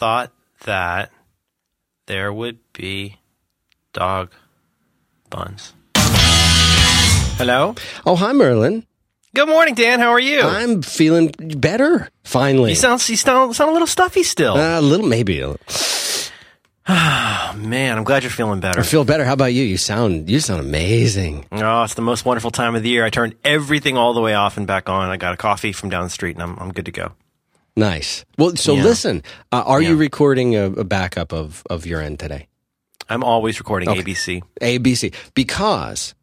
thought that there would be dog buns. Hello? Oh, hi, Merlin. Good morning, Dan. How are you? I'm feeling better, finally. you sound you sound, sound a little stuffy still. Uh, a little, maybe. a little. oh, man, I'm glad you're feeling better. I feel better. How about you? You sound, you sound amazing. Oh, it's the most wonderful time of the year. I turned everything all the way off and back on. I got a coffee from down the street, and I'm I'm good to go. Nice. Well, so Yeah. listen, uh, are you recording a, a backup of, of your end today? I'm always recording Okay. ABC. ABC because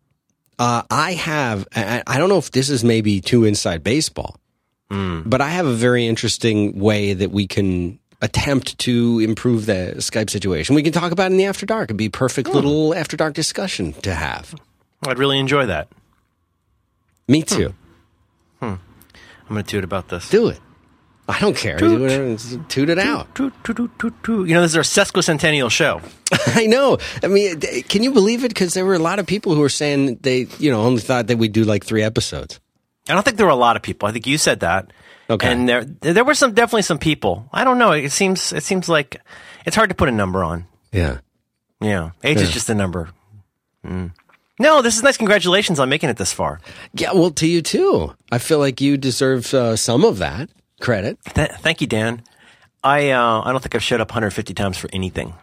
uh, I have I, I don't know if this is maybe too inside baseball, hmm. but I have a very interesting way that we can attempt to improve the Skype situation. We can talk about it in the after dark. It'd be a perfect hmm. little after dark discussion to have. Hmm. I'd really enjoy that. Me too. I'm going to toot about this. Do it. I don't care. Do whatever. Toot it out. Toot, toot, toot, toot, toot. You know, this is our sesquicentennial show. I know. I mean, can you believe it? Because there were a lot of people who were saying they, you know, only thought that we'd do like three episodes. I don't think there were a lot of people. I think you said that. Okay. And there there were some definitely some people. I don't know. It seems it seems like it's hard to put a number on. Yeah. Yeah. Age is just a number. Mm. No, this is nice. Congratulations on making it this far. Yeah, well, to you too. I feel like you deserve uh, some of that credit. Th- thank you, Dan. I uh, I don't think I've showed up 150 times for anything.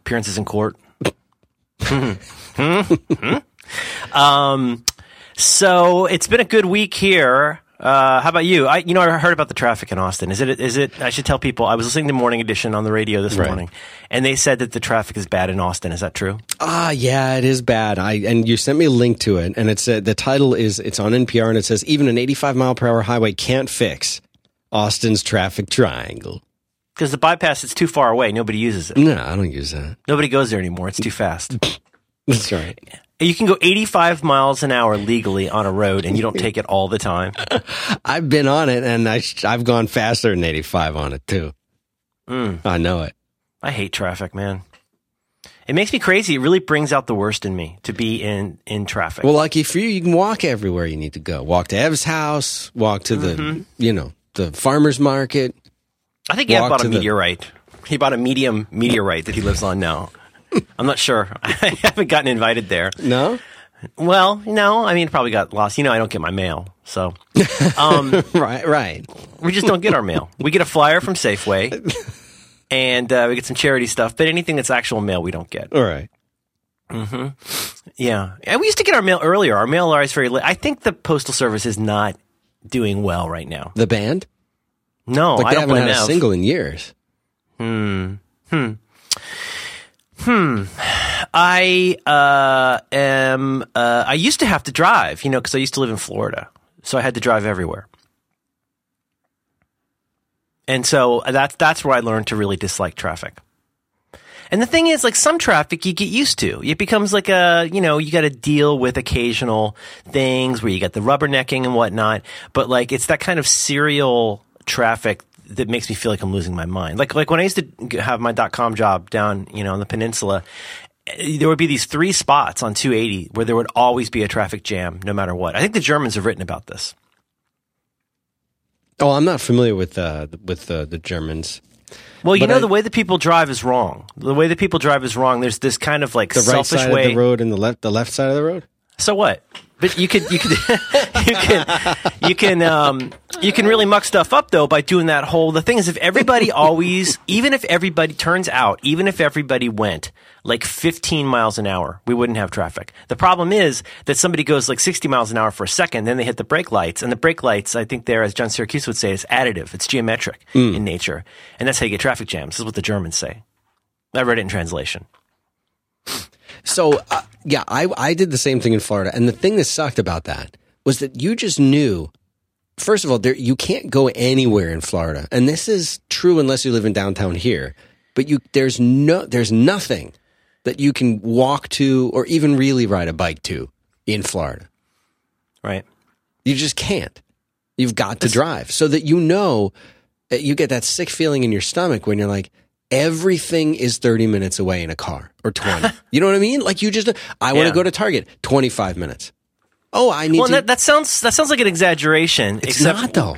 Appearances in court. um, so it's been a good week here. Uh, how about you? I, you know, I heard about the traffic in Austin. Is it? Is it? I should tell people. I was listening to Morning Edition on the radio this Right. morning, and they said that the traffic is bad in Austin. Is that true? Ah, yeah, it is bad. I and you sent me a link to it, and it's uh, the title is it's on NPR, and it says even an 85 mile per hour highway can't fix Austin's traffic triangle. Because the bypass is too far away. Nobody uses it. No, I don't use that. Nobody goes there anymore. It's too fast. That's right. You can go 85 miles an hour legally on a road, and you don't take it all the time. I've been on it, and I I've gone faster than 85 on it too. Mm. I know it. I hate traffic, man. It makes me crazy. It really brings out the worst in me to be in in traffic. Well, lucky for you, you can walk everywhere you need to go. Walk to Ev's house. Walk to the mm-hmm. you know the farmers market. I think walk bought a to the- meteorite. He bought a medium meteorite that he lives on now. I'm not sure. I haven't gotten invited there. No, Well, no, I mean, probably got lost. You know, I don't get my mail, so um, right, right. we just don't get our mail. We get a flyer from Safeway, and uh, we get some charity stuff. But anything that's actual mail, we don't get. All right. Yeah, and we used to get our mail earlier. Our mail arrives very late. I think the postal service is not doing well right now. The band, No, like I they haven't had a single in years. I uh, am. Uh, I used to have to drive, you know, because I used to live in Florida, so I had to drive everywhere. And so that's that's where I learned to really dislike traffic. And the thing is, like some traffic, you get used to. It becomes like a, you know, you got to deal with occasional things where you got the rubbernecking and whatnot. But like, it's that kind of serial traffic that makes me feel like I'm losing my mind. Like, like when I used to have my dot com job down, you know, on the peninsula, eh, there would be these three spots on 280 where there would always be a traffic jam, no matter what. I think the Germans have written about this. Oh, I'm not familiar with uh, with uh, the Germans. Well, you But know, I- the way that people drive is wrong. The way that people drive is wrong. There's this kind of like The right side way. of the road and the left the left side of the road. So what? But you could you could you can you can um you can really muck stuff up though by doing that whole the thing is if everybody always even if everybody turns out even if everybody went like 15 miles an hour we wouldn't have traffic. The problem is that somebody goes like 60 miles an hour for a second then they hit the brake lights and the brake lights I think there as John Siracusa would say is additive. It's geometric in nature and that's how you get traffic jams. This is what the Germans say. I read it in translation. So uh, yeah, I I did the same thing in Florida, and the thing that sucked about that was that you just knew. First of all, there you can't go anywhere in Florida, and this is true unless you live in downtown here. But you there's no there's nothing that you can walk to or even really ride a bike to in Florida. Right? You just can't. You've got to drive so that you know uh, you get that sick feeling in your stomach when you're like everything is 30 minutes away in a car or 20. you know what I mean? Like you just I want to Yeah. go to Target 25 minutes. Oh, I need Well, to that, that sounds that sounds like an exaggeration. It's except not though.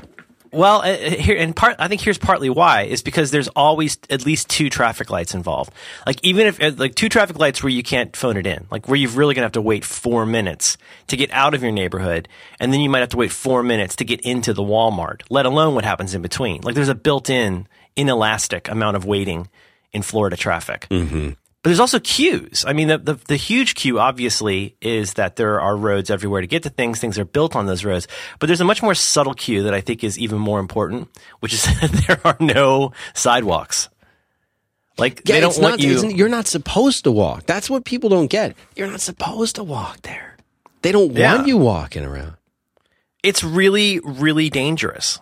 Well, uh, here and part I think here's partly why is because there's always at least two traffic lights involved. Like even if uh, like two traffic lights where you can't phone it in, like where you're really gonna have to wait four minutes to get out of your neighborhood, and then you might have to wait four minutes to get into the Walmart. Let alone what happens in between. Like there's a built-in inelastic amount of waiting in Florida traffic. Mm-hmm. But there's also queues. I mean, the, the, the, huge queue obviously is that there are roads everywhere to get to things. Things are built on those roads. But there's a much more subtle queue that I think is even more important, which is that there are no sidewalks. Like yeah, they don't want not, you. You're not supposed to walk. That's what people don't get. You're not supposed to walk there. They don't Yeah. want you walking around. It's really, really dangerous.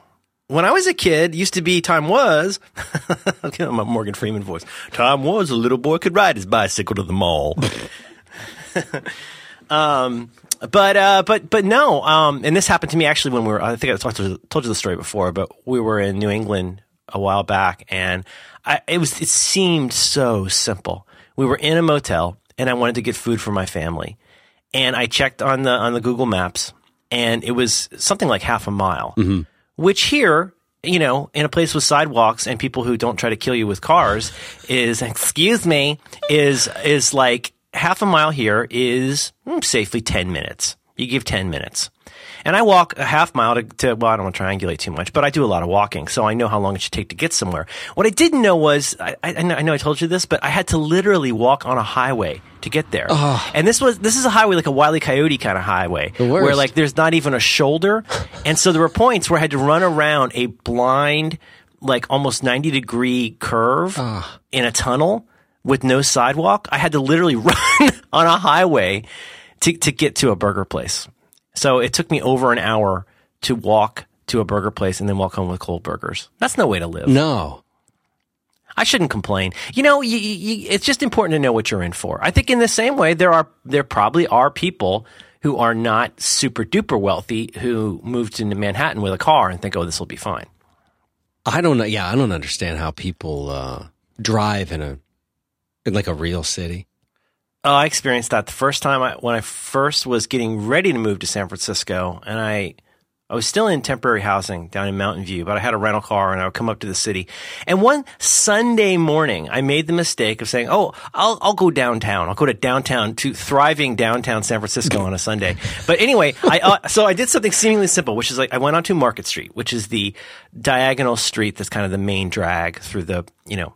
When I was a kid, used to be time was. okay, my Morgan Freeman voice. Time was a little boy could ride his bicycle to the mall. um, but uh, but but no. Um, and this happened to me actually when we were. I think I talked to, told you the story before, but we were in New England a while back, and I, it was it seemed so simple. We were in a motel, and I wanted to get food for my family, and I checked on the on the Google Maps, and it was something like half a mile, which here. You know, in a place with sidewalks and people who don't try to kill you with cars is, excuse me, is, is like half a mile here is mm, safely 10 minutes. You give 10 minutes. And I walk a half mile to, to, well, I don't want to triangulate too much, but I do a lot of walking, so I know how long it should take to get somewhere. What I didn't know was, I, I, I know- I told you this, but I had to literally walk on a highway to get there. And this was, this is a highway like a Wile E. Coyote kind of highway. Where like there's not even a shoulder. and so there were points where I had to run around a blind, like almost 90 degree curve in a tunnel with no sidewalk. I had to literally run on a highway to, to get to a burger place. So it took me over an hour to walk to a burger place and then walk home with cold burgers. That's no way to live. No. I shouldn't complain. You know, you, you, it's just important to know what you're in for. I think in the same way, there are there probably are people who are not super duper wealthy who moved into Manhattan with a car and think, oh, this will be fine. I don't know. Yeah, I don't understand how people uh, drive in a in like a real city. Oh, I experienced that the first time I, when I first was getting ready to move to San Francisco, and I I was still in temporary housing down in Mountain View, but I had a rental car and I would come up to the city. And one Sunday morning, I made the mistake of saying, "Oh, I'll I'll go downtown. I'll go to downtown to thriving downtown San Francisco on a Sunday." But anyway, I uh, so I did something seemingly simple, which is like I went onto Market Street, which is the diagonal street that's kind of the main drag through the you know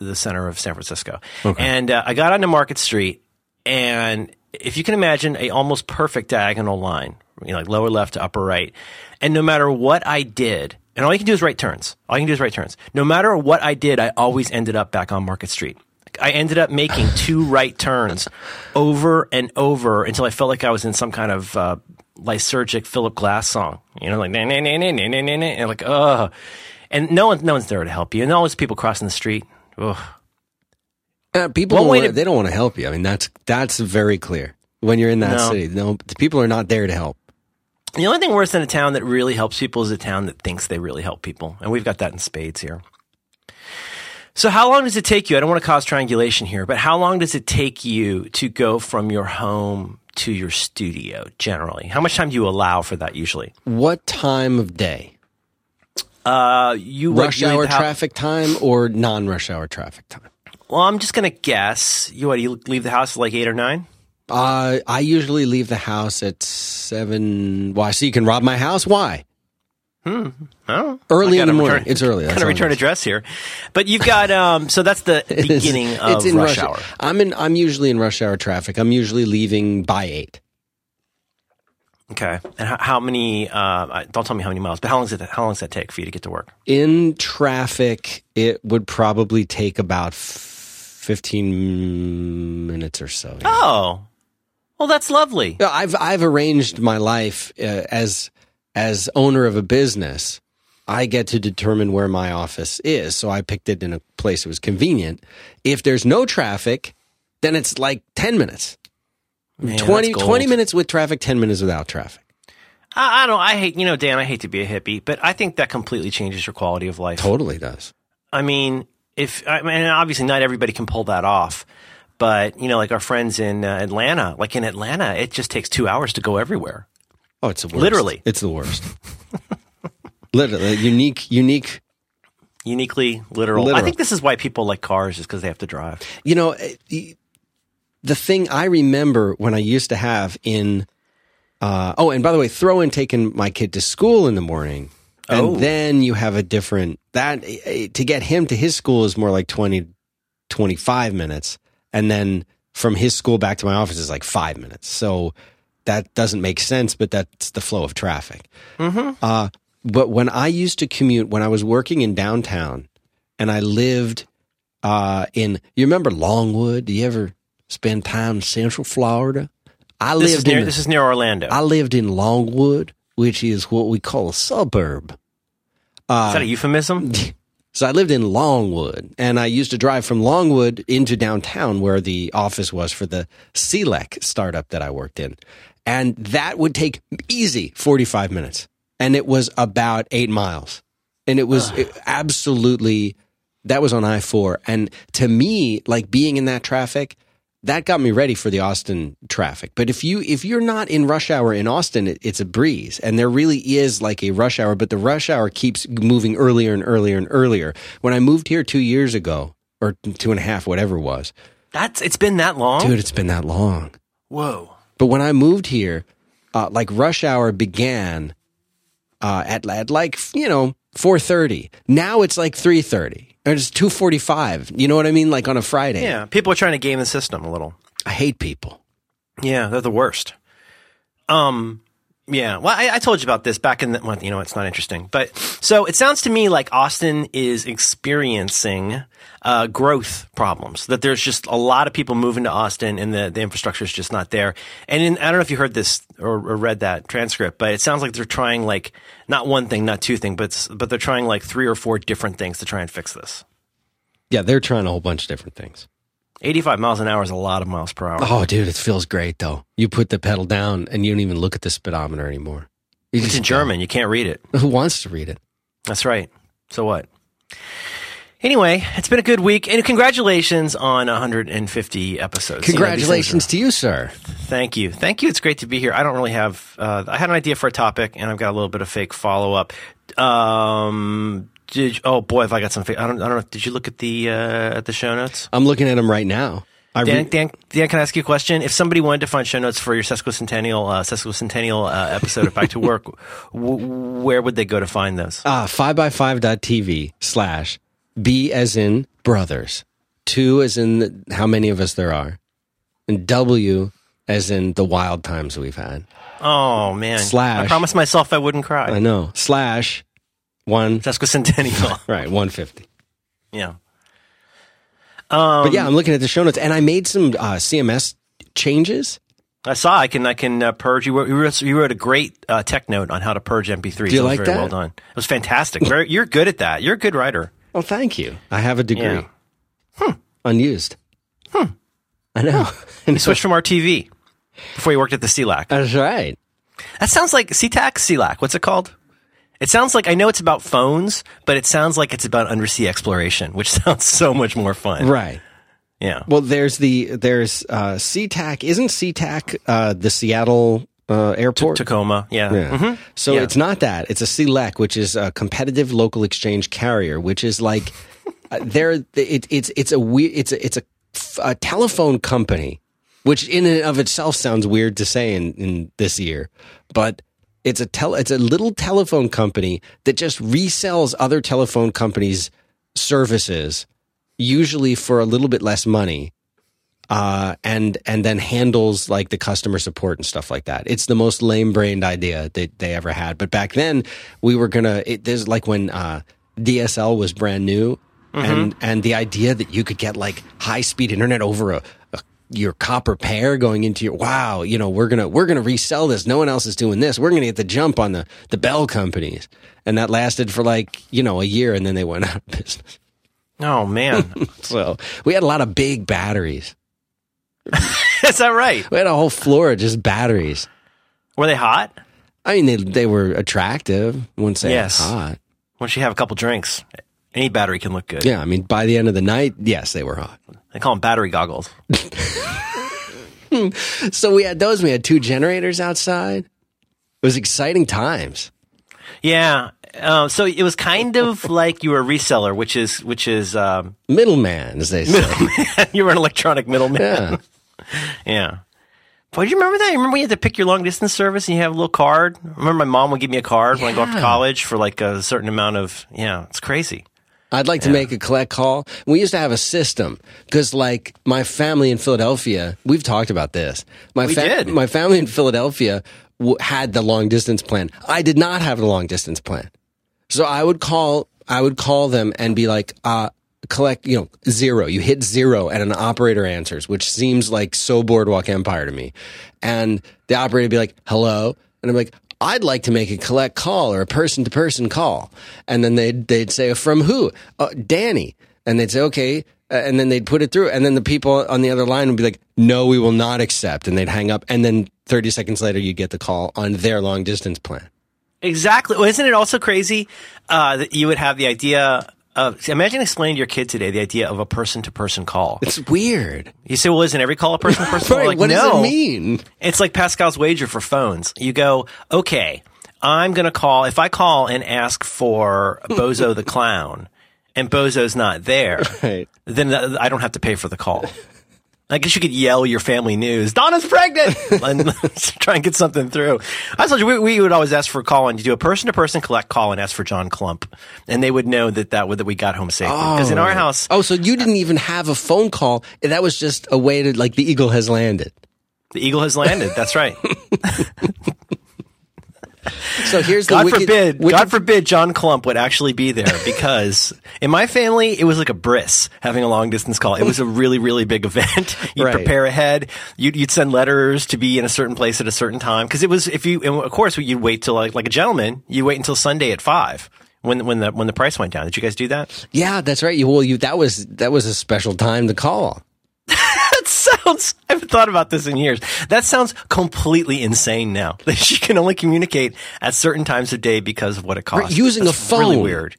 the center of San Francisco. Okay. And uh, I got onto Market Street, and if you can imagine a almost perfect diagonal line, you know, like lower left to upper right, and no matter what I did, and all you can do is right turns. All you can do is right turns. No matter what I did, I always ended up back on Market Street. I ended up making two right turns over and over until I felt like I was in some kind of uh, lysergic Philip Glass song. You know, like na na na na na na na, and like ugh. And no one, no one's there to help you. And always people crossing the street. Ugh. Uh, people don't wanna, to- they don't want to help you. I mean, that's that's very clear when you're in that No. city. No, the people are not there to help. The only thing worse than a town that really helps people is a town that thinks they really help people. And we've got that in spades here. So how long does it take you? I don't want to cause triangulation here, but how long does it take you to go from your home to your studio generally? How much time do you allow for that usually? What time of day? Uh, you Rush hour traffic time or non-rush hour traffic time? Well, I'm just going to guess. You what, you leave the house at like 8 or 9? Uh, I usually leave the house at seven. Why? So you can rob my house? Why? Hmm. Oh. Early in the morning. return- it's early. That's Kind of return address here. But you've got um so that's the beginning of it's in rush hour. I'm in. I'm usually in rush hour traffic. I'm usually leaving by eight. Okay. And how, how many? Uh, don't tell me how many miles, but how long does it? How long does that take for you to get to work? In traffic, it would probably take about fifteen minutes or so. Oh, well, that's lovely. I've I've arranged my life uh, as as owner of a business. I get to determine where my office is, so I picked it in a place that was convenient. If there's no traffic, then it's like ten minutes. Man, 20, 20 minutes with traffic, ten minutes without traffic. I, I don't. I hate. You know, Dan. I hate to be a hippie, but I think that completely changes your quality of life. Totally does. I mean, if I mean, obviously, not everybody can pull that off. But you know, like our friends in uh, Atlanta, like in Atlanta, it just takes two hours to go everywhere. Oh, it's the worst. Literally. it's the worst. Literally, unique, unique. Uniquely literal. I think this is why people like cars, is because they have to drive. You know, the- thing I remember when I used to have in. Uh, oh, and by the way, throw in taking my kid to school in the morning. And Oh. then you have a different that eh, to get him to his school is more like 20 25 minutes and then from his school back to my office is like 5 minutes. So that doesn't make sense, but that's the flow of traffic. Uh, but when I used to commute, when I was working in downtown and I lived uh, in, you remember Longwood? Do you ever spend time in Central Florida? I This is lived near, in, this is near Orlando. I lived in Longwood, which is what we call a suburb. is that a uh, euphemism? So I lived in Longwood, and I used to drive from Longwood into downtown where the office was for the CLEC startup that I worked in. And that would take easy 45 minutes. And it was about eight miles. And it was it- absolutely, that was on I 4. And to me, like being in that traffic, that got me ready for the Austin traffic. But if you if you're not in rush hour in Austin, it, it's a breeze, and there really is like a rush hour. But the rush hour keeps moving earlier and earlier and earlier. When I moved here two years ago, or two and a half, whatever it was, That's it's been that long. dude, it's been that long. Whoa. But when I moved here, uh, like rush hour began uh, at at like you know four thirty. Now it's like three thirty. It's two forty five. You know what I mean? Like on a Friday. Yeah, people are trying to game the system a little. I hate people. Yeah, they're the worst. Um, yeah. Well, I, I told you about this back in the. Well, you know, it's not interesting, but so it sounds to me like Austin is experiencing uh, growth problems. That there's just a lot of people moving to Austin, and the the infrastructure is just not there. And in, I don't know if you heard this or, or read that transcript, but it sounds like they're trying like not one thing, not two things, but but they're trying like three or four different things to try and fix this. Yeah, they're trying a whole bunch of different things. 85 miles an hour is a lot of miles per hour. Oh, dude, it feels great though. You put the pedal down and you don't even look at the speedometer anymore. You it's in German. You can't read it. Who wants to read it? That's right. So what? Anyway, it's been a good week, and congratulations on 150 episodes. You know, Congratulations to you, sir. thank you. Thank you. It's great to be here. I don't really have, uh, I had an idea for a topic, and I've got a little bit of fake follow up. Um, did, oh boy, if I got some I don't, I don't know. Did you look at the, uh, at the show notes? I'm looking at them right now. I Dan, re- Dan, Dan, can I ask you a question? If somebody wanted to find show notes for your sesquicentennial, uh, sesquicentennial uh, episode of Back to Work, w- where would they go to find those? uh, 5by5.tv slash B as in brothers, two as in the, how many of us there are, and W as in the wild times we've had. Oh man! Slash. I promised myself I wouldn't cry. I know. Slash one, Sesquicentennial. right, 150. yeah. but yeah, I'm looking at the show notes and I made some uh, CMS changes. I saw. I can. I can uh, purge. You wrote, you wrote. You wrote a great uh, tech note on how to purge MP3s. Do you It was like very that? Well done. It was fantastic. Very, you're good at that. You're a good writer. Oh, thank you. I have a degree. Yeah. Hmm. Unused. I know. And You switched from RTV before you worked at the CLAC. That's right. That sounds like CTAC, CLAC. What's it called? It sounds like I know it's about phones, but it sounds like it's about undersea exploration, which sounds so much more fun. Right. Yeah. Well, there's the there's uh, SeaTac. Isn't SeaTac uh, the Seattle uh, airport? Tacoma. Yeah. Yeah. Mhm. So Yeah. it's not that. It's a CLEC, which is a competitive local exchange carrier, which is like uh, there. It, it's it's a we, it's a, it's a telephone company, which in and of itself sounds weird to say in, in this year, but it's a tel- it's a little telephone company that just resells other telephone companies' services, usually for a little bit less money uh, and and then handles like the customer support and stuff like that. It's the most lame brained idea that they ever had. But back then, we were gonna. It, there's like when uh, DSL was brand new, and and the idea that you could get like high speed internet over a your copper pair going into your wow, you know, we're gonna we're gonna resell this. No one else is doing this. We're gonna get the jump on the the Bell companies, and that lasted for like you know a year, and then they went out of business. Oh man, So we had a lot of big batteries. is that right? We had a whole floor of just batteries. Were they hot? I mean, they they were attractive. Wouldn't say Yes. hot. Once you have a couple drinks, any battery can look good. Yeah, I mean, by the end of the night, yes, they were hot. They call them battery goggles. So we had those. We had two generators outside. It was exciting times. Yeah, Uh, so it was kind of like you were a reseller, which is which is um, Middleman, as they say. you were an electronic middleman. Yeah. Yeah. Boy, do you remember that? You remember when you had to pick your long distance service and you have a little card? I remember my mom would give me a card when I go off to college for like a certain amount of, yeah, it's crazy. I'd like to make a collect call. We used to have a system because, like, my family in Philadelphia, we've talked about this. My We did. My family in Philadelphia w- had the long distance plan. I did not have the long distance plan, so I would call. I would call them and be like, uh, collect, you know, zero. You hit zero and an operator answers, which seems like so Boardwalk Empire to me. And the operator would be like, hello. And I'm like, I'd like to make a collect call or a person to person call. And then they'd, they'd say, from who? Uh, Danny. And they'd say, okay. Uh, And then they'd put it through. And then the people on the other line would be like, no, we will not accept. And they'd hang up. And then 30 seconds later, you get the call on their long distance plan. Exactly. Well, isn't it also crazy uh, that you would have the idea Uh, of, imagine explaining to your kid today the idea of a person to person call. It's weird. You say, well, isn't every call a person to person call? Right, Like, what no. does it mean? It's like Pascal's wager for phones. You go, okay, I'm going to call, if I call and ask for Bozo the clown and Bozo's not there, Right. then I don't have to pay for the call. I guess you could yell your family news. Donna's pregnant, and try and get something through. I told you we, we would always ask for a call and you do a person to person collect call and ask for John Clump, and they would know that that, that we got home safely. Because in our oh. house, Oh, so you didn't even have a phone call. That was just a way to, like, the eagle has landed. the eagle has landed. That's right. So here's the God wicked, forbid, wicked- God forbid John Clump would actually be there because in my family, it was like a bris having a long distance call. It was a really, really big event. You'd Right. prepare ahead. You'd, you'd send letters to be in a certain place at a certain time. Cause it was, if you, and of course, you'd wait till like, like a gentleman, you wait until Sunday at five when, when the, when the price went down. Did you guys do that? Yeah, that's right. You, well, you, that was, that was a special time to call. Sounds, I haven't thought about this in years. That sounds completely insane now that she can only communicate at certain times of day because of what it costs. using That's a Really phone. weird.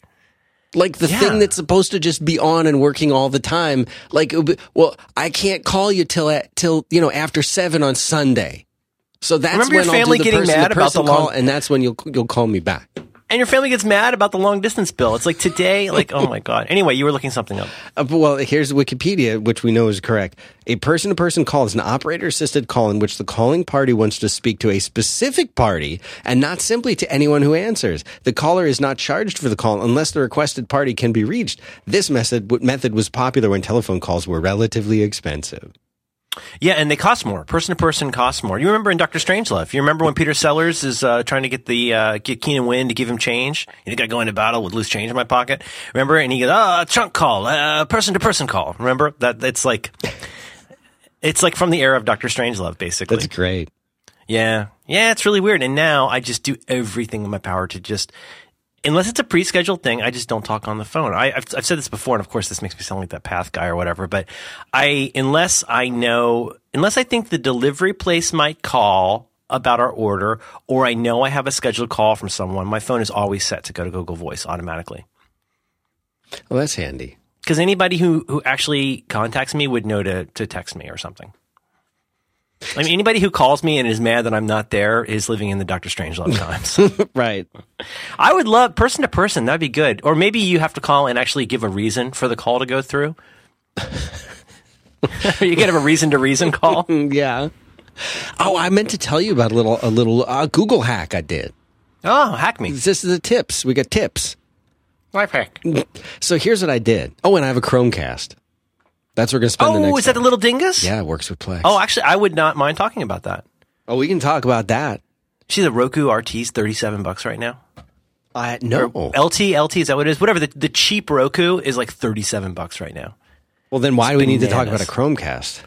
Like the Yeah. thing that's supposed to just be on and working all the time. Like, it would be- well, I can't call you till, at, till, you know, after seven on Sunday. So that's Remember your when I'll family do the getting person mad to about the person call, long- and that's when you'll, you'll call me back. And your family gets mad about the long distance bill. It's like today, like, oh my God. Anyway, you were looking something up. Uh, well, here's Wikipedia, which we know is correct. A person to person call is an operator assisted call in which the calling party wants to speak to a specific party and not simply to anyone who answers. The caller is not charged for the call unless the requested party can be reached. This method, method was popular when telephone calls were relatively expensive. Yeah, and they cost more. Person to person costs more. You remember in Doctor Strangelove? You remember when Peter Sellers is uh, trying to get the uh, get Keenan Wynn to give him change? You got to go into battle with loose change in my pocket. Remember? And he goes, "Ah, trunk call, uh, person to person call." Remember that? It's like it's like from the era of Doctor Strangelove, basically. That's great. Yeah. Yeah, it's really weird. And now I just do everything in my power to just, unless it's a pre-scheduled thing, I just don't talk on the phone. I, I've, I've said this before, and of course this makes me sound like that path guy or whatever, but I, unless I know, unless I think the delivery place might call about our order, or I know I have a scheduled call from someone, my phone is always set to go to Google Voice automatically. Well, that's handy. Because anybody who, who actually contacts me would know to, to text me or something. I mean, anybody who calls me and is mad that I'm not there is living in the Doctor Strangelove times. Right. I would love person to person. That'd be good. Or maybe you have to call and actually give a reason for the call to go through. you get a reason to reason call. Yeah. Oh, I meant to tell you about a little a little uh, Google hack I did. Oh, hack me. This is the tips. We got tips. Life hack. So here's what I did. Oh, and I have a Chromecast. That's where we're gonna spend the Oh, is that the little dingus? Yeah, it works with Plex. Oh, actually, I would not mind talking about that. oh, we can talk about that. See, the Roku RT's thirty-seven bucks right now. Uh, no. LT, LT, is that what it is? Whatever. The, the cheap Roku is like thirty-seven bucks right now. well, then why do we need to talk about bananas. a Chromecast?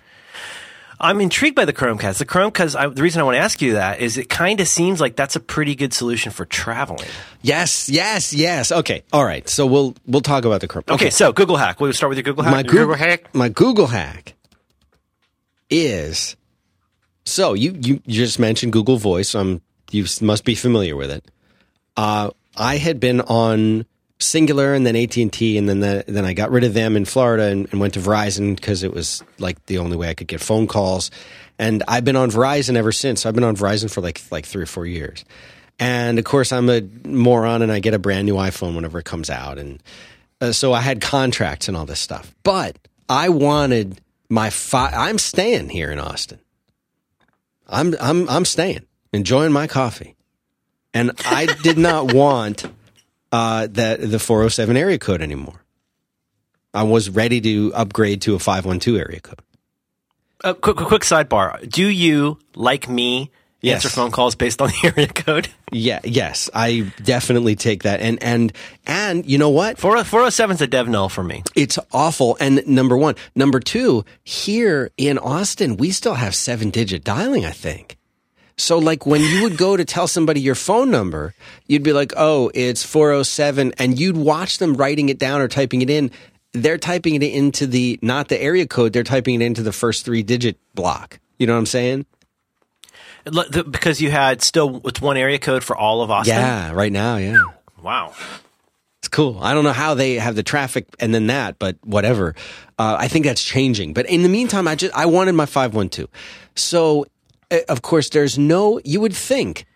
I'm intrigued by the Chromecast. The Chromecast. I, the reason I want to ask you that is it kind of seems like that's a pretty good solution for traveling. Yes, yes, yes. Okay, all right. So we'll we'll talk about the Chrome. Okay, so Google hack. We'll start with your Google hack. my Your Google, hack. My Google hack is so you you just mentioned Google Voice. Um, you must be familiar with it. Uh, I had been on Cingular and then AT and T, and then the, then I got rid of them in Florida and, and went to Verizon because it was like the only way I could get phone calls. And I've been on Verizon ever since. I've been on Verizon for like like three or four years. And of course, I'm a moron and I get a brand new iPhone whenever it comes out. And uh, so I had contracts and all this stuff. But I wanted my fi- I'm staying here in Austin. I'm I'm I'm staying, enjoying my coffee. And I did not want uh, that the 407 area code anymore. I was ready to upgrade to a 512 area code. Uh, quick, quick, quick sidebar. Do you, like me, Yes. answer phone calls based on the area code? Yeah, yes, I definitely take that. And and and you know what? 407 is a dev null for me. It's awful. And number one, number two, here in Austin, we still have seven digit dialing. I think. So like when you would go to tell somebody your phone number, you'd be like, "Oh, it's 407," and you'd watch them writing it down or typing it in. They're typing it into the not the area code, they're typing it into the first 3 digit block. You know what I'm saying? Because you had still, it's one area code for all of Austin? Yeah, right now, yeah. Wow. It's cool. I don't know how they have the traffic and then that, but whatever. Uh, I think that's changing. But in the meantime, I just I wanted my five one two. So Uh, of course, there's no. You would think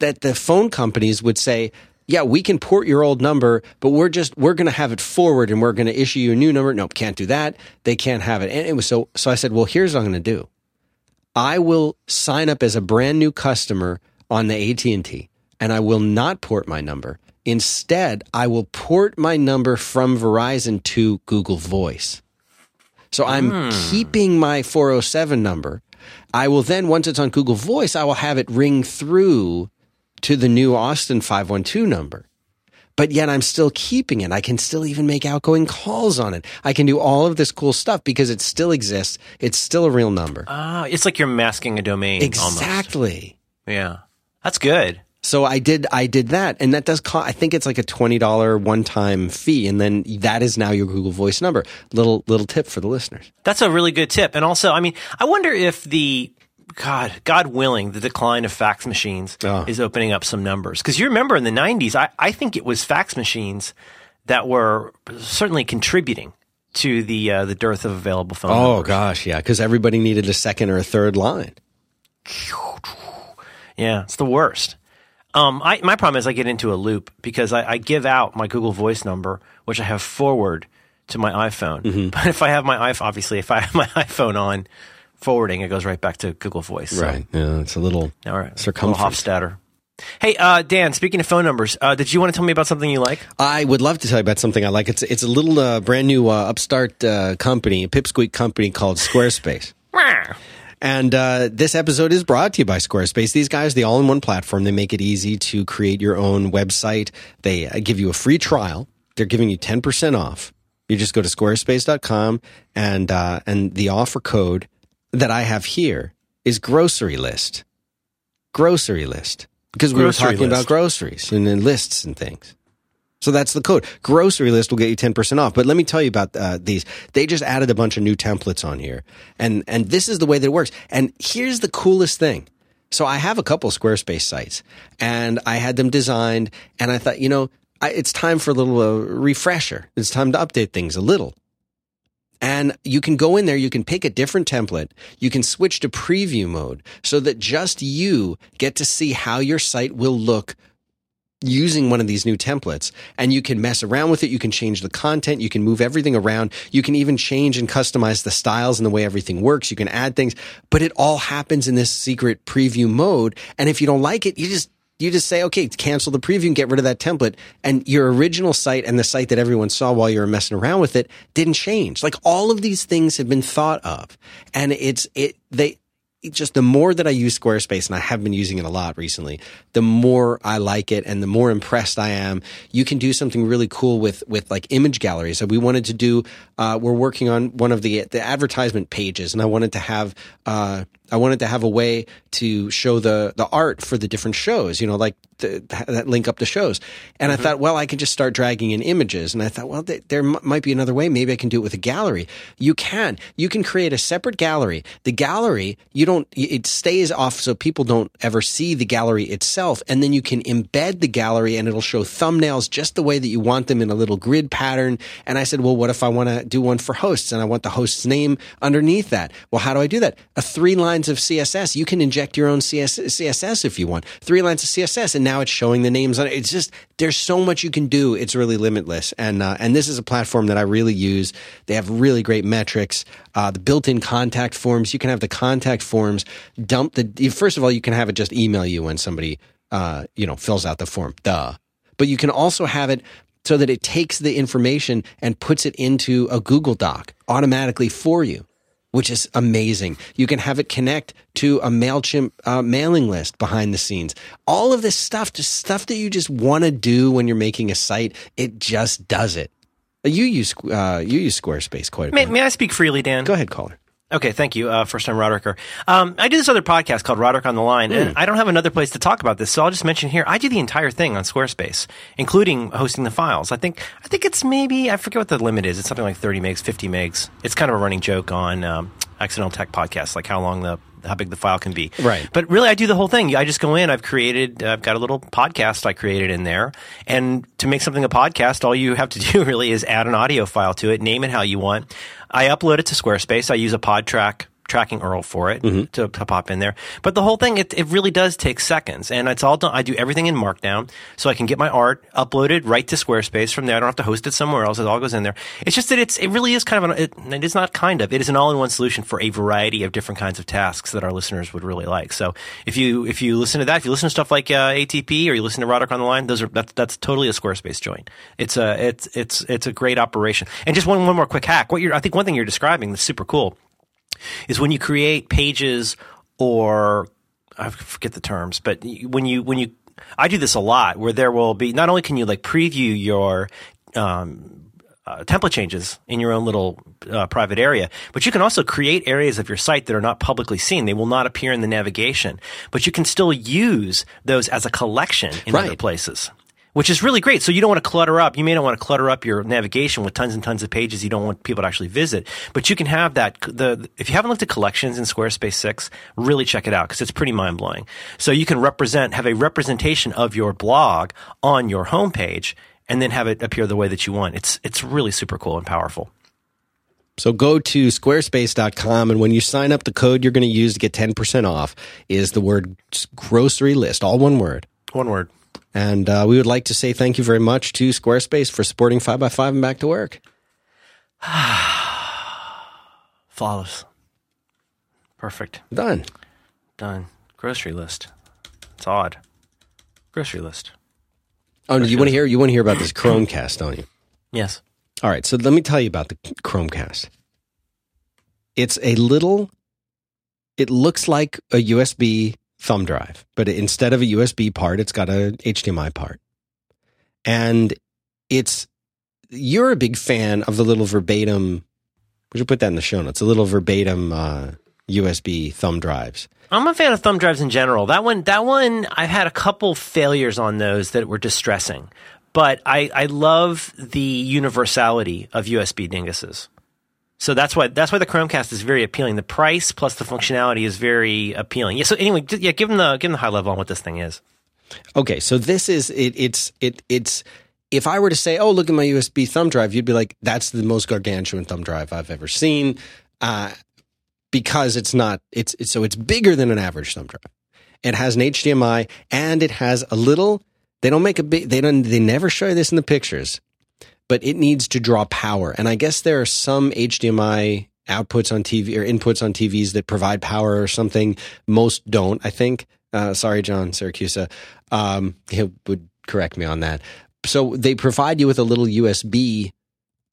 that the phone companies would say, "Yeah, we can port your old number, but we're just we're going to have it forward and we're going to issue you a new number." Nope, can't do that. They can't have it. And it was so. So I said, "Well, here's what I'm going to do. I will sign up as a brand new customer on the AT&T and I will not port my number. Instead, I will port my number from Verizon to Google Voice. So I'm hmm. keeping my 407 number. I will then once it's on Google Voice, I will have it ring through to the new Austin 512 number. But yet I'm still keeping it. I can still even make outgoing calls on it. I can do all of this cool stuff because it still exists. It's still a real number. Ah, it's like you're masking a domain. Almost. Exactly. Yeah. That's good. So I did I did that and that does cost I think it's like a $20 one-time fee and then that is now your Google Voice number. Little little tip for the listeners. That's a really good tip. And also, I mean, I wonder if the God, God willing, the decline of fax machines Oh. is opening up some numbers. Because you remember in the '90s, I, I think it was fax machines that were certainly contributing to the uh, the dearth of available phone. Oh numbers. gosh, yeah, cuz everybody needed a second or a third line. Yeah, it's the worst. Um, I, my problem is I get into a loop because I, I give out my Google Voice number, which I have forward to my iPhone. Mm-hmm. But if I have my iPhone, obviously, if I have my iPhone on forwarding, it goes right back to Google Voice. So, Right. Yeah, it's a little All right. Circumference. Little Hofstadter. Hey, uh, Dan, speaking of phone numbers, uh, did you want to tell me about something you like? I would love to tell you about something I like. It's it's a little uh, brand new uh, upstart uh, company, a pipsqueak company called Squarespace. And uh, this episode is brought to you by Squarespace. These guys, the all-in-one platform, they make it easy to create your own website. They uh, give you a free trial. They're giving you ten percent off. You just go to squarespace.com and uh, and the offer code that I have here is grocery list. Grocery list because we Grocery were talking list. about groceries and then lists and things. So that's the code. Grocery list will get you 10% off. But let me tell you about uh, these. They just added a bunch of new templates on here. And, and this is the way that it works. And here's the coolest thing. So I have a couple Squarespace sites and I had them designed and I thought, you know, I, it's time for a little uh, refresher. It's time to update things a little. And you can go in there, you can pick a different template. You can switch to preview mode so that just you get to see how your site will look using one of these new templates and you can mess around with it. You can change the content. You can move everything around. You can even change and customize the styles and the way everything works. You can add things, but it all happens in this secret preview mode. And if you don't like it, you just, you just say, okay, cancel the preview and get rid of that template. And your original site and the site that everyone saw while you were messing around with it didn't change. Like all of these things have been thought of and it's, it, they, just the more that I use Squarespace, and I have been using it a lot recently, the more I like it and the more impressed I am. You can do something really cool with with like image galleries. So we wanted to do. Uh, we're working on one of the the advertisement pages, and I wanted to have. Uh, I wanted to have a way to show the the art for the different shows, you know, like the, that link up the shows. And I mm-hmm. thought, well, I can just start dragging in images. And I thought, well, th- there m- might be another way. Maybe I can do it with a gallery. You can. You can create a separate gallery. The gallery, you don't. It stays off so people don't ever see the gallery itself. And then you can embed the gallery, and it'll show thumbnails just the way that you want them in a little grid pattern. And I said, well, what if I want to do one for hosts, and I want the host's name underneath that? Well, how do I do that? A three line lines of CSS. You can inject your own CS, CSS if you want. Three lines of CSS, and now it's showing the names on it. It's just there's so much you can do. It's really limitless, and uh, and this is a platform that I really use. They have really great metrics. Uh, the built-in contact forms. You can have the contact forms dump the. First of all, you can have it just email you when somebody uh, you know fills out the form. Duh. But you can also have it so that it takes the information and puts it into a Google Doc automatically for you, which is amazing. You can have it connect to a MailChimp uh, mailing list behind the scenes. All of this stuff, just stuff that you just want to do when you're making a site, it just does it. You use uh, you use Squarespace quite a May, bit. may I speak freely, Dan? Go ahead, caller. Okay, thank you. Uh, first time Rodericker. Um, I do this other podcast called Roderick on the Line, Hmm. and I don't have another place to talk about this, so I'll just mention here. I do the entire thing on Squarespace, including hosting the files. I think I think it's maybe I forget what the limit is. It's something like thirty megs, fifty megs. It's kind of a running joke on um, Accidental Tech podcasts, like how long the how big the file can be. Right. But really, I do the whole thing. I just go in. I've created. I've got a little podcast I created in there, and to make something a podcast, all you have to do really is add an audio file to it, name it how you want. I upload it to Squarespace. I use a Podtrac tracking URL for it to, to pop in there. But the whole thing, it, it really does take seconds, and it's all done. I do everything in Markdown, so I can get my art uploaded right to Squarespace. From there, I don't have to host it somewhere else. It all goes in there. It's just that it's it really is kind of an it, it is not kind of it is an all-in-one solution for a variety of different kinds of tasks that our listeners would really like. So if you if you listen to that, if you listen to stuff like uh, ATP or you listen to Roderick on the Line, those are that's that's totally a Squarespace joint. It's a it's it's it's a great operation. And just one one more quick hack. What you're I think one thing you're describing that's super cool is when you create pages or I forget the terms, but when you when you I do this a lot where there will be not only can you like preview your um, uh, template changes in your own little uh, private area, but you can also create areas of your site that are not publicly seen. They will not appear in the navigation, but you can still use those as a collection in other places. Which is really great. So you don't want to clutter up. You may not want to clutter up your navigation with tons and tons of pages you don't want people to actually visit. But you can have that. The if you haven't looked at collections in Squarespace six, really check it out because it's pretty mind blowing. So you can represent have a representation of your blog on your homepage and then have it appear the way that you want. It's it's really super cool and powerful. So go to squarespace.com and when you sign up, the code you're going to use to get 10% off is the word grocery list, all one word. One word. And uh, we would like to say thank you very much to Squarespace for supporting 5by5 and back to work. Flawless. Perfect. Done. Done. Grocery list. It's odd. Grocery list. Oh, you want to hear? You want to hear about this Chromecast, don't you? Yes. All right, so let me tell you about the Chromecast. It's a little. It looks like a USB thumb drive, but instead of a USB part, it's got a HDMI part, and it's. You're a big fan of the little verbatim. We should put that in the show notes. A little verbatim uh, USB thumb drives. I'm a fan of thumb drives in general. That one, that one, I've had a couple failures on those that were distressing, but I, I love the universality of USB dinguses. So that's why that's why the Chromecast is very appealing. The price plus the functionality is very appealing. Yeah. So anyway, yeah, give them the give them the high level on what this thing is. Okay, so this is it. It's it. It's if I were to say, "Oh, look at my USB thumb drive," you'd be like, "That's the most gargantuan thumb drive I've ever seen," uh, because it's not. It's, it's so it's bigger than an average thumb drive. It has an HDMI and it has a little. They don't make a big. They don't. They never show you this in the pictures, but it needs to draw power. And I guess there are some HDMI outputs on TV or inputs on TVs that provide power or something. Most don't, I think. Uh, sorry, John Siracusa. Um, he would correct me on that. So they provide you with a little USB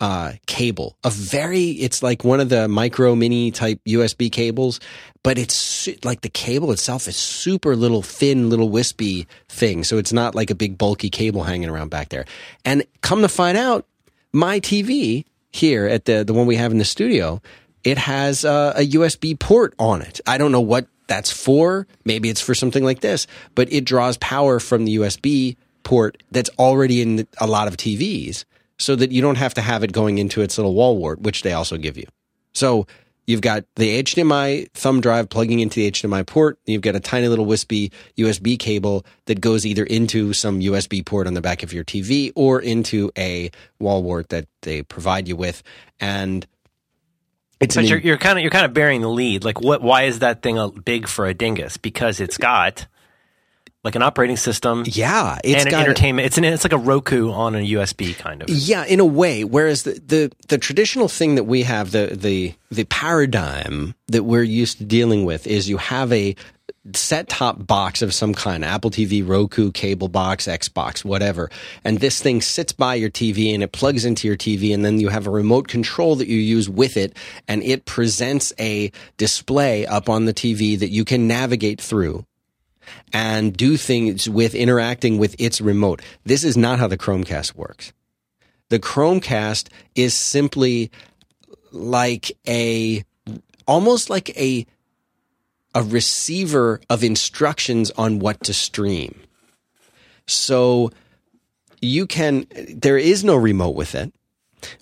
uh, cable, a very, it's like one of the micro mini type USB cables, but it's like the cable itself is super little thin, little wispy thing. So it's not like a big bulky cable hanging around back there. And come to find out, my TV here at the, the one we have in the studio, it has uh, a USB port on it. I don't know what that's for. Maybe it's for something like this, but it draws power from the USB port that's already in a lot of TVs so that you don't have to have it going into its little wall wart, which they also give you. So you've got the HDMI thumb drive plugging into the HDMI port. You've got a tiny little wispy USB cable that goes either into some USB port on the back of your TV or into a wall wart that they provide you with. And It's But an you're, you're kind of you're kind of bearing the lead. Like, what? Why is that thing a, big for a dingus? Because it's got like an operating system yeah, it's and an entertainment. It's an it's like a Roku on a USB kind of. Yeah, in a way. Whereas the, the, the traditional thing that we have, the, the, the paradigm that we're used to dealing with is you have a set top box of some kind, Apple TV, Roku, cable box, Xbox, whatever. And this thing sits by your TV and it plugs into your TV and then you have a remote control that you use with it and it presents a display up on the TV that you can navigate through and do things with interacting with its remote. This is not how the Chromecast works. The Chromecast is simply like a almost like a a receiver of instructions on what to stream. So you can there is no remote with it.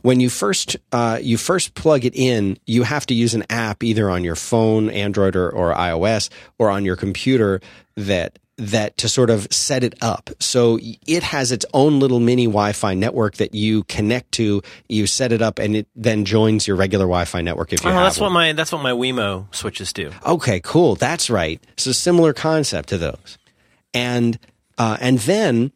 When you first uh, you first plug it in, you have to use an app either on your phone, Android or, or iOS, or on your computer that that to sort of set it up. So it has its own little mini Wi-Fi network that you connect to. You set it up, and it then joins your regular Wi-Fi network if you Oh, that's one. what my that's what my Wemo switches do. Okay, cool. That's right. So similar concept to those, and uh, and then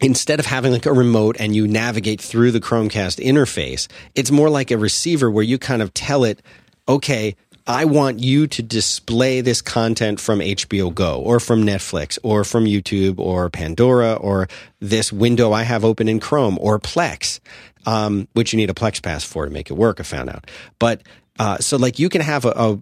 instead of having like a remote and you navigate through the Chromecast interface, it's more like a receiver where you kind of tell it, okay. I want you to display this content from HBO Go or from Netflix or from YouTube or Pandora or this window I have open in Chrome or Plex, um, which you need a Plex pass for to make it work. I found out. But uh, so like you can have a, a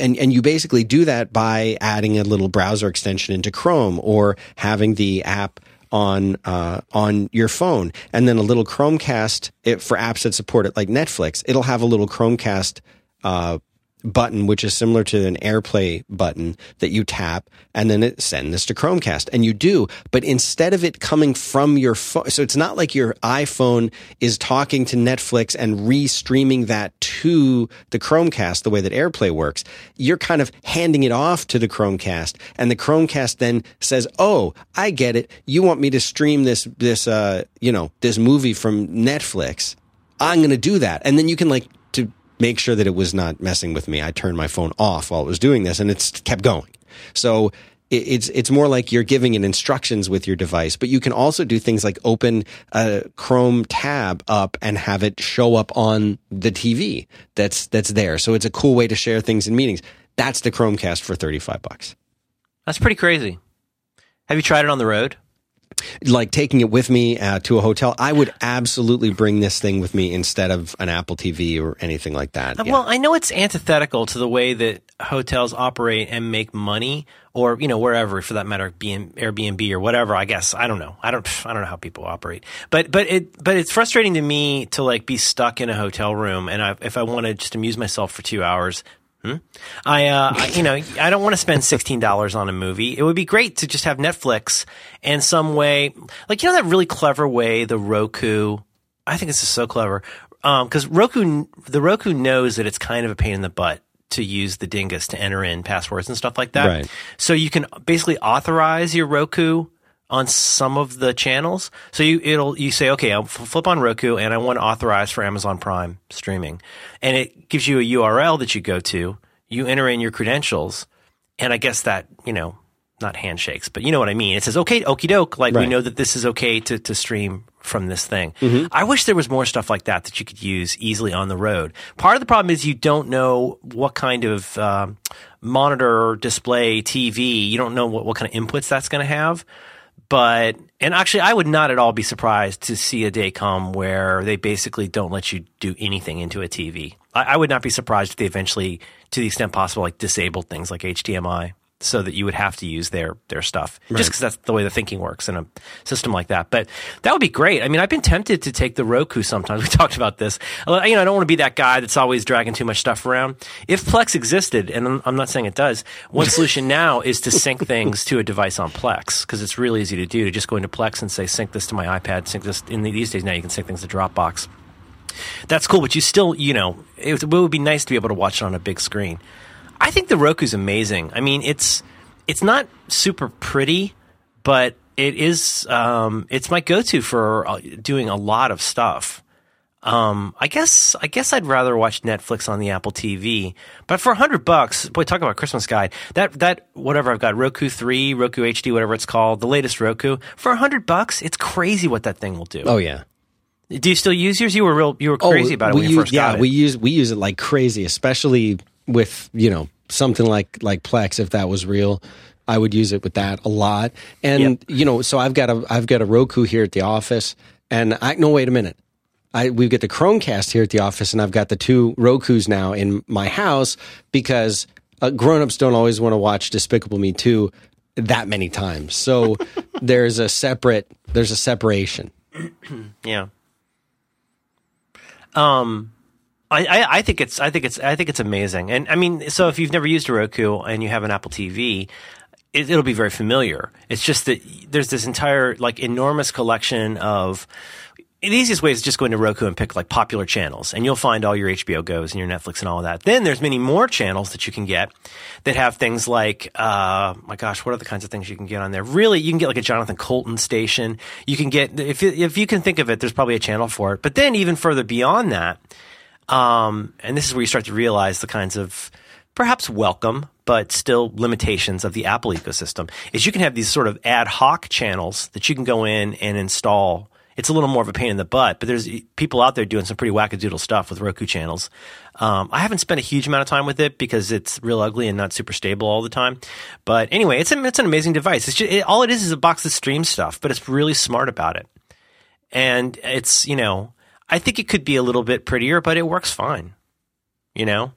and and you basically do that by adding a little browser extension into Chrome or having the app on uh, on your phone, and then a little Chromecast it, for apps that support it, like Netflix. It'll have a little Chromecast. Uh, button which is similar to an airplay button that you tap and then it send this to chromecast. And you do but instead of it coming from your phone so it's not like your iphone is talking to netflix and re-streaming that to the chromecast the way that airplay works. You're kind of handing it off to the chromecast and the chromecast then says oh i get it. You want me to stream this this uh you know this movie from netflix. I'm going to do that. And then you can like make sure that it was not messing with me. I turned my phone off while it was doing this, and it's kept going. So it's it's more like you're giving it instructions with your device, but you can also do things like open a Chrome tab up and have it show up on the TV that's that's there. So it's a cool way to share things in meetings. That's the Chromecast for thirty five bucks. That's pretty crazy. Have you tried it on the road? Like taking it with me uh, to a hotel, I would absolutely bring this thing with me instead of an Apple TV or anything like that. Yeah. Well, I know it's antithetical to the way that hotels operate and make money, or you know wherever for that matter, being Airbnb or whatever. I guess I don't know. I don't. I don't know how people operate, but but it but it's frustrating to me to like be stuck in a hotel room, and I, if I want to just amuse myself for two hours. Hmm? I, uh, I, you know, I don't want to spend sixteen dollars on a movie. It would be great to just have Netflix and some way, like you know, that really clever way the Roku. I think this is so clever because Roku, the Roku knows that it's kind of a pain in the butt to use the dingus to enter in passwords and stuff like that. Right. So you can basically authorize your Roku on some of the channels. So you it'll you say, okay, I'll flip on Roku and I want to authorize for Amazon Prime streaming, and it gives you a URL that you go to. You enter in your credentials, and I guess that you know not handshakes, but you know what I mean. It says, okay, okie doke, like we know that this is okay to to stream from this thing. Mm-hmm. I wish there was more stuff like that that you could use easily on the road. Part of the problem is you don't know what kind of um, monitor, display, TV. You don't know what, what kind of inputs that's going to have. But and actually, I would not at all be surprised to see a day come where they basically don't let you do anything into a TV. I, I would not be surprised if they eventually, to the extent possible, like disable things like HDMI, so that you would have to use their their stuff, just because that's the way the thinking works in a system like that. But that would be great. I mean, I've been tempted to take the Roku sometimes. We talked about this. You know, I don't want to be that guy that's always dragging too much stuff around. If Plex existed, and I'm, not saying it does, one solution now is to sync things to a device on Plex because it's really easy to do. To just go into Plex and say, sync this to my iPad, sync this. In these days now, you can sync things to Dropbox. That's cool, but you still, you know, it would be nice to be able to watch it on a big screen. I think the Roku's amazing. I mean, it's it's not super pretty, but it is. Um, it's my go-to for uh, doing a lot of stuff. Um, I guess I guess I'd rather watch Netflix on the Apple TV. But for a hundred bucks, boy, talk about Christmas guide. That that whatever I've got, Roku three, Roku HD, whatever it's called, the latest Roku. For a hundred bucks, it's crazy what that thing will do. Oh yeah. Do you still use yours? You were real. You were crazy about it we when you use, first yeah, got it. we use we use it like crazy, especially with you know something like like Plex. If that was real, I would use it with that a lot. And Yep. you know, so I've got a I've got a Roku here at the office, and I no wait a minute. I we get the Chromecast here at the office, and I've got the two Roku's now in my house because uh, grown-ups don't always want to watch Despicable Me 2 that many times. So there's a separate there's a separation. Yeah. Um, I, I, I think it's I think it's I think it's amazing, and I mean, so if you've never used a Roku and you have an Apple TV, it, it'll be very familiar. It's just that there's this entire like enormous collection of. The easiest way is just go into Roku and pick like popular channels, and you'll find all your HBO Goes and your Netflix and all of that. Then there's many more channels that you can get that have things like, uh, my gosh, what are the kinds of things you can get on there? Really, you can get like a Jonathan Coulton station. You can get if if you can think of it, there's probably a channel for it. But then even further beyond that, um, and this is where you start to realize the kinds of perhaps welcome, but still limitations of the Apple ecosystem is you can have these sort of ad hoc channels that you can go in and install. It's a little more of a pain in the butt, but there's people out there doing some pretty wackadoodle stuff with Roku channels. Um, I haven't spent a huge amount of time with it because it's real ugly and not super stable all the time. But anyway, it's, a, it's an amazing device. It's just, it, all it is is a box that streams stuff, but it's really smart about it and it's you know I think it could be a little bit prettier, but it works fine. You know,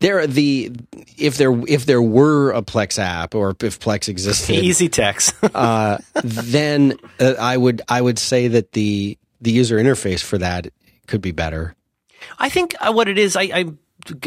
There the if there if there were a Plex app or if Plex existed, easy text. uh, then uh, I would I would say that the the user interface for that could be better. I think uh, what it is, I, I,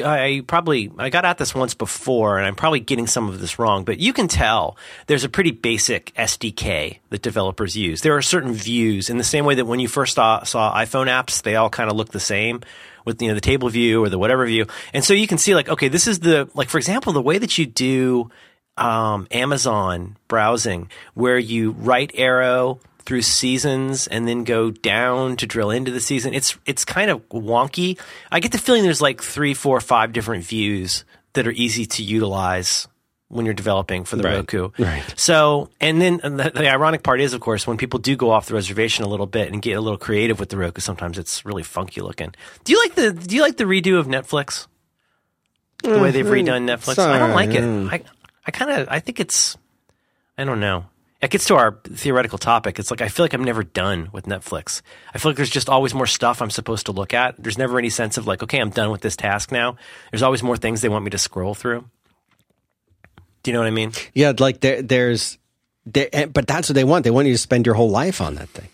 I probably I got at this once before, and I'm probably getting some of this wrong, but you can tell there's a pretty basic SDK that developers use. There are certain views in the same way that when you first saw, saw iPhone apps, they all kind of look the same with you know the table view or the whatever view, and so you can see like okay, this is the like for example the way that you do um, Amazon browsing, where you right arrow through seasons and then go down to drill into the season. It's it's kind of wonky. I get the feeling there's like three, four, five different views that are easy to utilize when you're developing for the Right. Roku. Right. So, and then and the, the ironic part is, of course, when people do go off the reservation a little bit and get a little creative with the Roku, sometimes it's really funky looking. Do you like the Do you like the redo of Netflix? The way they've mm-hmm. redone Netflix, I don't like it. I I kind of I think it's I don't know. It gets to our theoretical topic. It's like I feel like I'm never done with Netflix. I feel like there's just always more stuff I'm supposed to look at. There's never any sense of like, okay, I'm done with this task now. There's always more things they want me to scroll through. Do you know what I mean? Yeah, like there, there's, there, but that's what they want. They want you to spend your whole life on that thing.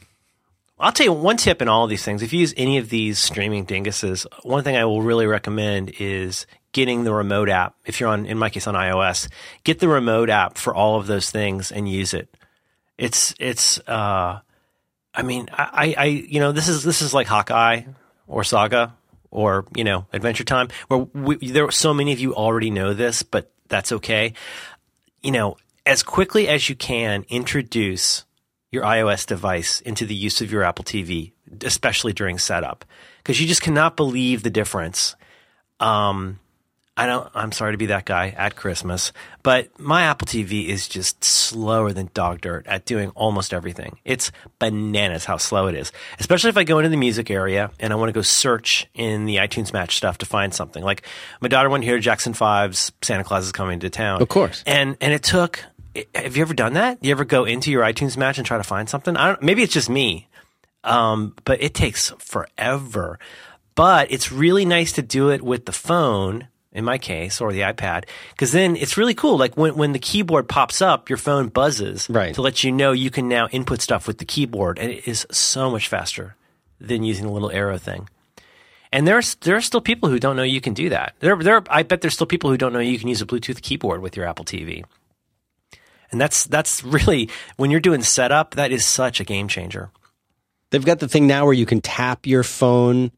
I'll tell you one tip in all of these things. If you use any of these streaming dinguses, one thing I will really recommend is getting the remote app. If you're on, in my case, on iOS, get the remote app for all of those things and use it. It's, it's, uh, I mean, I, I, you know, this is, this is like Hawkeye or Saga or, you know, Adventure Time where we, there, so many of you already know this, but that's okay. You know, as quickly as you can, introduce your iOS device into the use of your Apple TV, especially during setup, because you just cannot believe the difference. Um, I don't. I'm sorry to be that guy at Christmas, but my Apple TV is just slower than dog dirt at doing almost everything. It's bananas how slow it is. Especially if I go into the music area and I want to go search in the iTunes Match stuff to find something. Like my daughter went here, Jackson Five's Santa Claus is coming to town. Of course. And and it took. Have you ever done that? You ever go into your iTunes Match and try to find something? I don't. Maybe it's just me, um, but it takes forever. But it's really nice to do it with the phone, in my case, or the iPad, because then it's really cool. Like when, when the keyboard pops up, your phone buzzes Right. to let you know you can now input stuff with the keyboard, and it is so much faster than using the little arrow thing. And there's there are still people who don't know you can do that. There there I bet there's still people who don't know you can use a Bluetooth keyboard with your Apple TV. And that's that's really when you're doing setup, that is such a game changer. They've got the thing now where you can tap your phone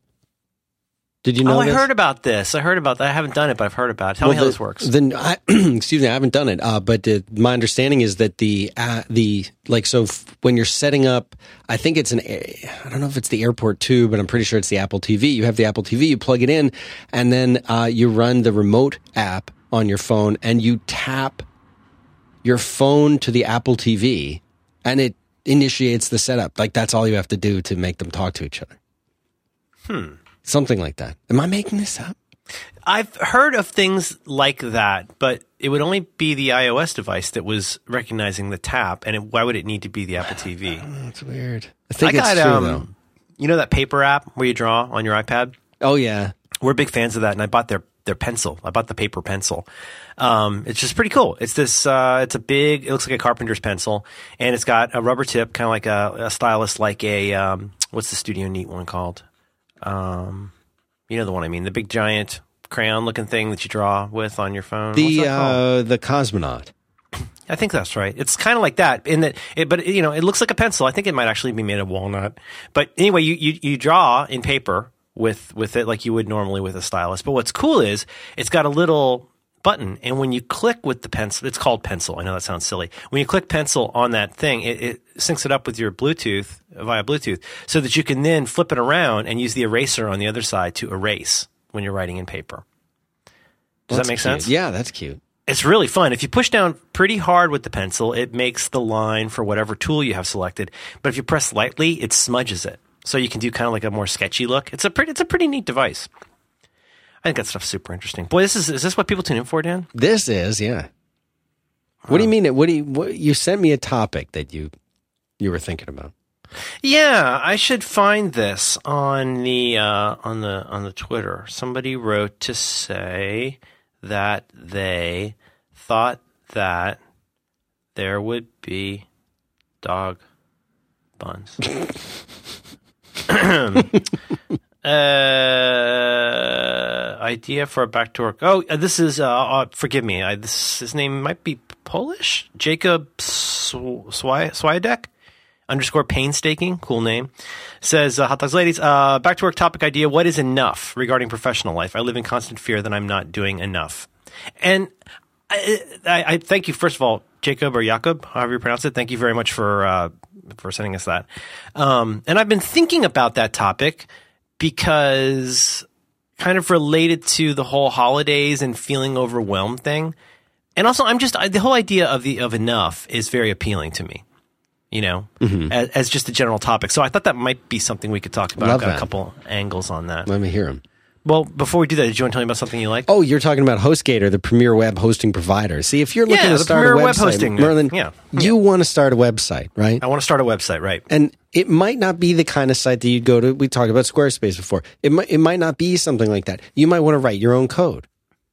Did you know? oh, I this? heard about this. I heard about that. I haven't done it, but I've heard about it. Tell me how the- this works. Then, I, excuse me, I haven't done it. Uh, but uh, my understanding is that the uh, the like so f- when you're setting up, I think it's an I don't know if it's the Airport Two, but I'm pretty sure it's the Apple TV. You have the Apple TV, you plug it in, and then uh, you run the remote app on your phone, and you tap your phone to the Apple TV, and it initiates the setup. Like that's all you have to do to make them talk to each other. Hmm. Something like that. Am I making this up? I've heard of things like that, but it would only be the iOS device that was recognizing the tap, and it, why would it need to be the Apple TV? That's weird. I think I got it's true um, though. you know that paper app where you draw on your iPad. Oh yeah. We're big fans of that, and I bought their their pencil. I bought the paper pencil. Um, it's just pretty cool. It's this. Uh, it's a big. It looks like a carpenter's pencil, and it's got a rubber tip, kind of like a, a stylus, like a um, what's the Studio Neat one called? Um, you know the one I mean, the big giant crayon looking thing that you draw with on your phone. The uh, the cosmonaut. I think that's right. It's kind of like that in that, it, but you know, it looks like a pencil. I think it might actually be made of walnut. But anyway, you, you, you draw in paper with, with it like you would normally with a stylus. But what's cool is it's got a little button. And when you click with the pencil, it's called pencil. I know that sounds silly. When you click pencil on that thing, it, it syncs it up with your Bluetooth via Bluetooth so that you can then flip it around and use the eraser on the other side to erase when you're writing in paper. Does That's that make cute. sense? Yeah, that's cute. it's really fun. If you push down pretty hard with the pencil, it makes the line for whatever tool you have selected. But if you press lightly, it smudges it. So you can do kind of like a more sketchy look. It's a pretty, it's a pretty neat device. I think that stuff's super interesting. Boy, this is is this what people tune in for, Dan? This is yeah. What do you mean? What do you? What, you sent me a topic that you you were thinking about. Yeah, I should find this on the uh, on the on the Twitter. Somebody wrote to say that they thought that there would be dog buns. uh, idea for a back to work. Oh, uh, this is. Uh, uh, forgive me. I, this his name might be Polish. Jacob Sw- Swiadek underscore painstaking, cool name, says, uh, Hot Dogs Ladies, uh, back to work topic idea. What is enough regarding professional life? I live in constant fear that I'm not doing enough. And I, I, I thank you, first of all, Jacob or Jakob, however you pronounce it. Thank you very much for, uh, for sending us that. Um, and I've been thinking about that topic because kind of related to the whole holidays and feeling overwhelmed thing. And also, I'm just, the whole idea of the, of enough is very appealing to me you know, mm-hmm. as, as just a general topic. So I thought that might be something we could talk about. Love I've got that. a couple angles on that. Let me hear him. Well, before we do that, did you want to tell me about something you like? Oh, you're talking about HostGator, the premier web hosting provider. See, if you're looking Yeah, to start a website, web hosting. Merlin, Yeah. you want to start a website, right? I want to start a website, right? and it might not be the kind of site that you'd go to. We talked about Squarespace before. It might, it might not be something like that. You might want to write your own code.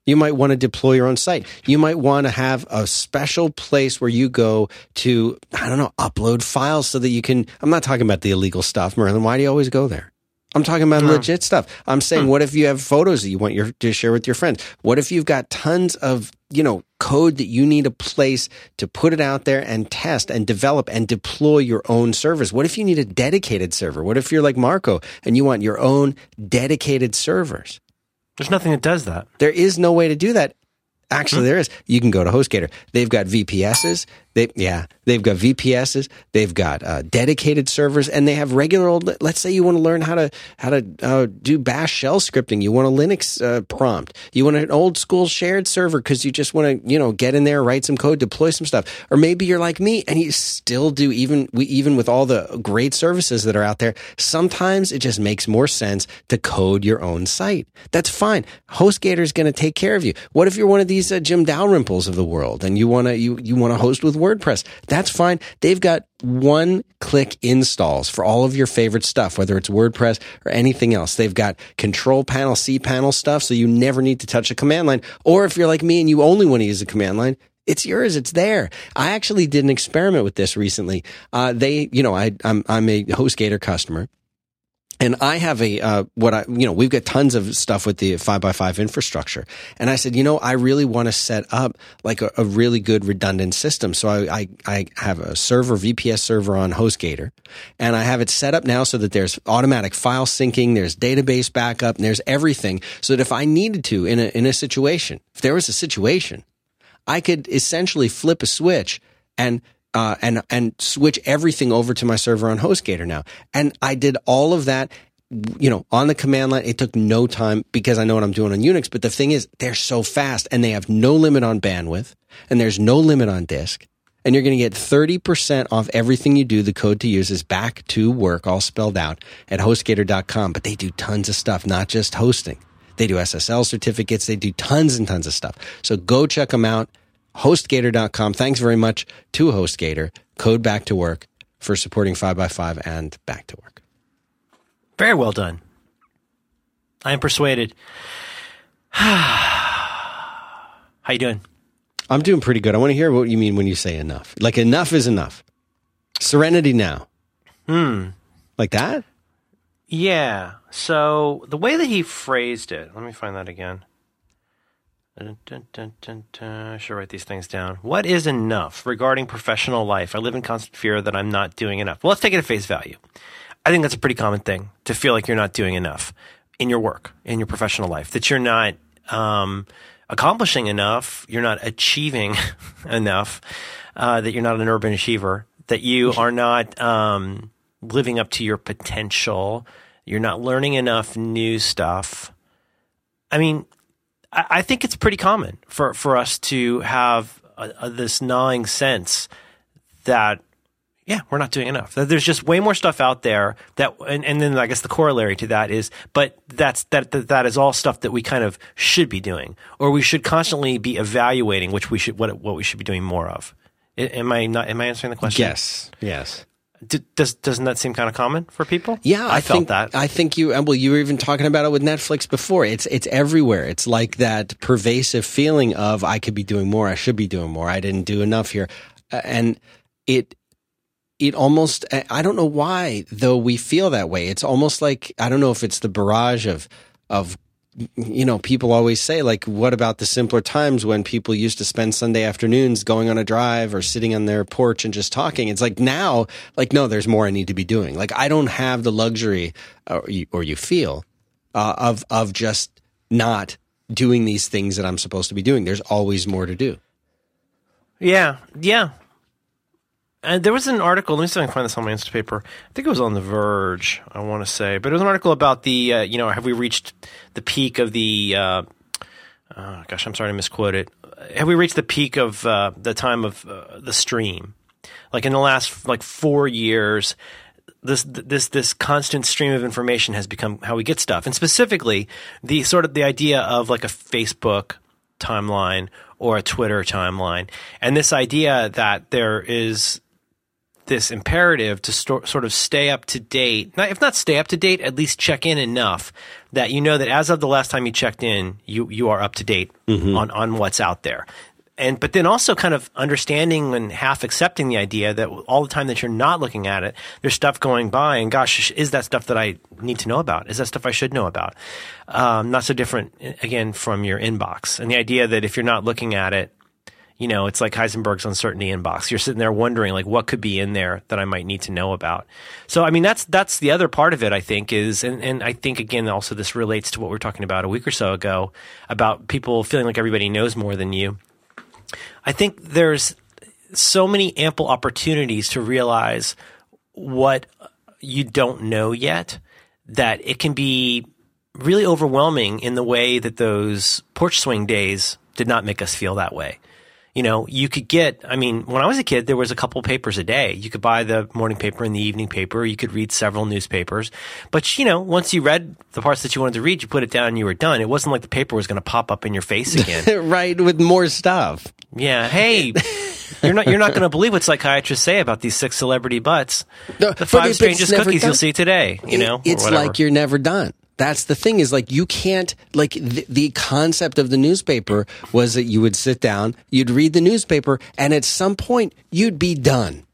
You might want to deploy your own site. You might want to have a special place where you go to, I don't know, upload files so that you can. I'm not talking about the illegal stuff, Merlin. Why do you always go there? I'm talking about legit stuff. I'm saying, what if you have photos that you want your, to share with your friends? What if you've got tons of, you know, code that you need a place to put it out there and test and develop and deploy your own servers? What if you need a dedicated server? What if you're like Marco and you want your own dedicated servers? There's nothing that does that. There is no way to do that. Actually, hmm. there is. You can go to HostGator. They've got VPSs. They yeah, they've got VPSs. They've got uh, dedicated servers, and they have regular old. Let's say you want to learn how to how to uh, do Bash shell scripting. You want a Linux uh, prompt. You want an old school shared server because you just want to you know get in there, write some code, deploy some stuff. Or maybe you're like me, and you still do even we even with all the great services that are out there. Sometimes it just makes more sense to code your own site. That's fine. HostGator is going to take care of you. What if you're one of these uh, Jim Dalrymples of the world and you want to you you want to host with WordPress? That's fine. They've got one click installs for all of your favorite stuff, whether it's WordPress or anything else. They've got control panel, cPanel stuff, so you never need to touch a command line. Or if you're like me and you only want to use a command line, it's yours. It's there. I actually did an experiment with this recently. Uh, they, you know, I, I'm, I'm a HostGator customer and I have a uh, what I you know we've got tons of stuff with the five by five infrastructure, and I said you know I really want to set up like a, a really good redundant system. So I, I I have a server VPS server on HostGator, and I have it set up now so that there's automatic file syncing, there's database backup, and there's everything. So that if I needed to in a in a situation, if there was a situation, I could essentially flip a switch and uh, and and switch everything over to my server on HostGator now. And I did all of that, you know, on the command line. It took no time because I know what I'm doing on Unix. But the thing is, they're so fast, and they have no limit on bandwidth, and there's no limit on disk. And you're going to get 30% off everything you do. The code to use is back to work, all spelled out at hostgator.com. But they do tons of stuff, not just hosting. They do SSL certificates. They do tons and tons of stuff. So go check them out hostgator.com. Thanks very much to HostGator, code back to work for supporting 5by5 and back to work. Very well done. I am persuaded. How you doing? I'm doing pretty good. I want to hear what you mean when you say enough. Like enough is enough. Serenity now. Hmm. Like that? Yeah. So the way that he phrased it, let me find that again. Dun, dun, dun. I should write these things down. What is enough regarding professional life? I live in constant fear that I'm not doing enough. Well, let's take it at face value. I think that's a pretty common thing to feel like you're not doing enough in your work, in your professional life, that you're not um, accomplishing enough, you're not achieving enough, uh, that you're not an urban achiever, that you are not um, living up to your potential, you're not learning enough new stuff. I mean, I, I think it's pretty common for, for us to have a, a, this gnawing sense that yeah, we're not doing enough. There's just way more stuff out there that, and, and then I guess the corollary to that is, but that's that, that that is all stuff that we kind of should be doing, or we should constantly be evaluating which we should what what we should be doing more of. Am I not? Am I answering the question? Yes. Yes. D- does doesn't that seem kind of common for people? Yeah, I, I felt think, that. I think you well, you were even talking about it with Netflix before. It's it's everywhere. It's like that pervasive feeling of I could be doing more. I should be doing more. I didn't do enough here, and it it almost I don't know why though we feel that way. It's almost like I don't know if it's the barrage of of you know people always say like what about the simpler times when people used to spend Sunday afternoons going on a drive or sitting on their porch and just talking. It's like now like no there's more I need to be doing. Like I don't have the luxury or you, or you feel uh, of of just not doing these things that I'm supposed to be doing. There's always more to do. Yeah, yeah. And there was an article. Let me see if I can find this on my newspaper. I think it was on The Verge. I want to say, but it was an article about the. Uh, you know, have we reached the peak of the? Uh, uh, gosh, I'm sorry to misquote it. Have we reached the peak of uh, the time of uh, the stream? Like in the last like four years, this this this constant stream of information has become how we get stuff, and specifically the sort of the idea of like a Facebook timeline or a Twitter timeline, and this idea that there is this imperative to sort of stay up to date. Not, if not stay up to date, at least check in enough that you know that as of the last time you checked in, you you are up to date mm-hmm. on on what's out there. And but then also kind of understanding and half accepting the idea that all the time that you're not looking at it, there's stuff going by, and gosh, is that stuff that I need to know about? Is that stuff I should know about? Um, not so different again from your inbox, and the idea that if you're not looking at it, you know, it's like Heisenberg's uncertainty inbox. You're sitting there wondering like what could be in there that I might need to know about. So I mean that's that's the other part of it I think is and, and I think again also this relates to what we were talking about a week or so ago about people feeling like everybody knows more than you. I think there's so many ample opportunities to realize what you don't know yet that it can be really overwhelming in the way that those porch swing days did not make us feel that way you know, you could get, I mean, when I was a kid, there was a couple papers a day. You could buy the morning paper and the evening paper. You could read several newspapers. But, you know, once you read the parts that you wanted to read, you put it down and you were done. It wasn't like the paper was going to pop up in your face again. right, with more stuff. Yeah. Hey, you're not, you're not going to believe what psychiatrists say about these six celebrity butts. No, the five strangest cookies done. you'll see today, you know? It's like you're never done that's the thing is like you can't like the, the, concept of the newspaper was that you would sit down you'd read the newspaper and at some point you'd be done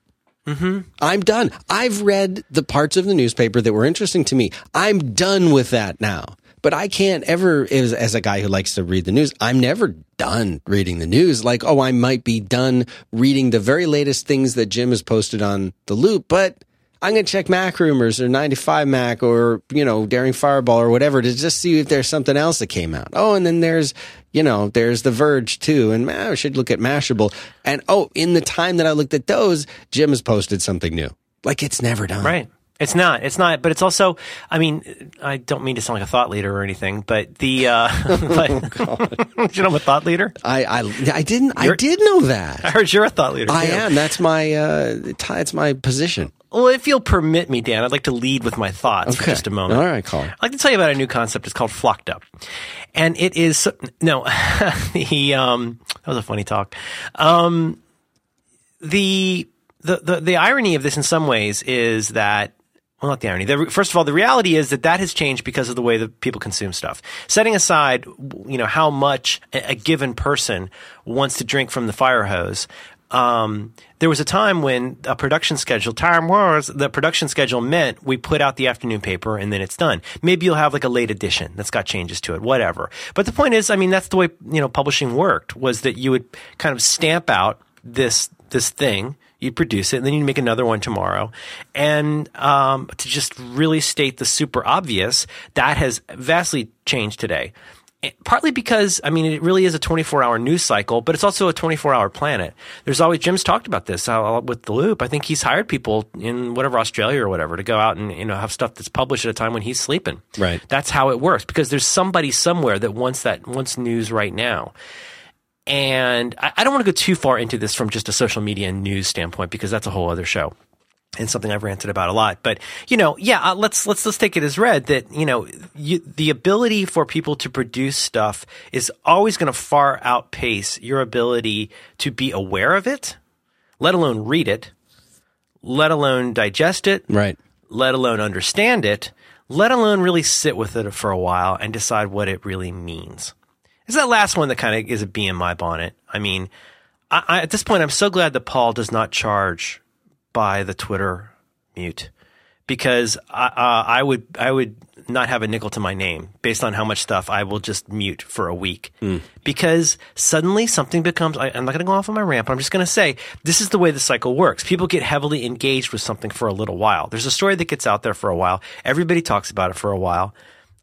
Mm-hmm. I'm done. I've read the parts of the newspaper that were interesting to me. I'm done with that now. But I can't ever, as, as a guy who likes to read the news, I'm never done reading the news. Like, oh, I might be done reading the very latest things that Jim has posted on the loop, but I'm going to check Mac rumors or 9to5Mac or, you know, Daring Fireball or whatever to just see if there's something else that came out. Oh, and then there's, you know, there's The Verge too. And I should look at Mashable. And oh, in the time that I looked at those, Jim has posted something new. Like it's never done. Right. It's not. It's not. But it's also. I mean, I don't mean to sound like a thought leader or anything, but the. Uh, but, you know, I'm a thought leader. I I, I didn't. You're, I did know that. I heard you're a thought leader. I too. am. That's my. Uh, it's my position. Well, if you'll permit me, Dan, I'd like to lead with my thoughts okay. for just a moment. All right, Colin. I'd like to tell you about a new concept. It's called Flocked Up. And it is, no, the, um, that was a funny talk. Um, the, the, the, the irony of this in some ways is that well, not the irony. The, first of all, the reality is that that has changed because of the way that people consume stuff. Setting aside, you know, how much a, given person wants to drink from the fire hose, um, there was a time when a production schedule, time was, the production schedule meant we put out the afternoon paper and then it's done. Maybe you'll have like a late edition that's got changes to it, whatever. But the point is, I mean, that's the way, you know, publishing worked was that you would kind of stamp out this, this thing you produce it, and then you make another one tomorrow. And um, to just really state the super obvious, that has vastly changed today. Eh, partly because, I mean, it really is a 24 hour news cycle, but it's also a 24 hour planet. There's always, Jim's talked about this uh, with The Loop. I think he's hired people in whatever, Australia or whatever, to go out and, you know, have stuff that's published at a time when he's sleeping. Right. That's how it works because there's somebody somewhere that wants that, wants news right now. And I, I don't want to go too far into this from just a social media and news standpoint because that's a whole other show and something I've ranted about a lot. But you know, yeah, uh, let's let's let's take it as read that you know you, the ability for people to produce stuff is always going to far outpace your ability to be aware of it, let alone read it, let alone digest it, right? Let alone understand it, let alone really sit with it for a while and decide what it really means. It's that last one that kind of is a bee in my bonnet. I mean, I, I, at this point, I'm so glad that Paul does not charge by the Twitter mute because I, uh, I would I would not have a nickel to my name based on how much stuff I will just mute for a week mm. because suddenly something becomes. I, am not going to go off on my ramp. I'm just going to say this is the way the cycle works. People get heavily engaged with something for a little while. There's a story that gets out there for a while. Everybody talks about it for a while.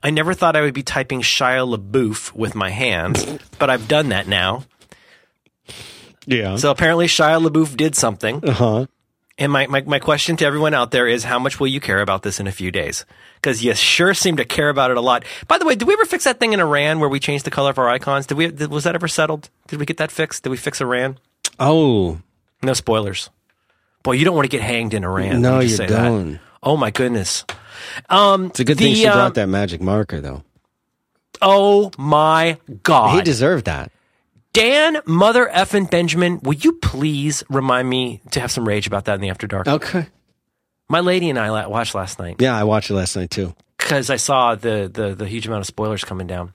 I never thought I would be typing Shia LaBeouf with my hands, but I've done that now. Yeah. So apparently Shia LaBeouf did something. Uh huh. And my, my, my question to everyone out there is how much will you care about this in a few days? Because you sure seem to care about it a lot. By the way, did we ever fix that thing in Iran where we changed the color of our icons? Did we, did, was that ever settled? Did we get that fixed? Did we fix Iran? Oh. No spoilers. Boy, you don't want to get hanged in Iran. No, you, you don't. That. Oh my goodness. Um, it's a good the, thing she uh, brought that magic marker, though. Oh my God. He deserved that. Dan, mother effing Benjamin, will you please remind me to have some rage about that in the After Dark? Okay. My lady and I watched last night. Yeah, I watched it last night too. Because I saw the, the the huge amount of spoilers coming down.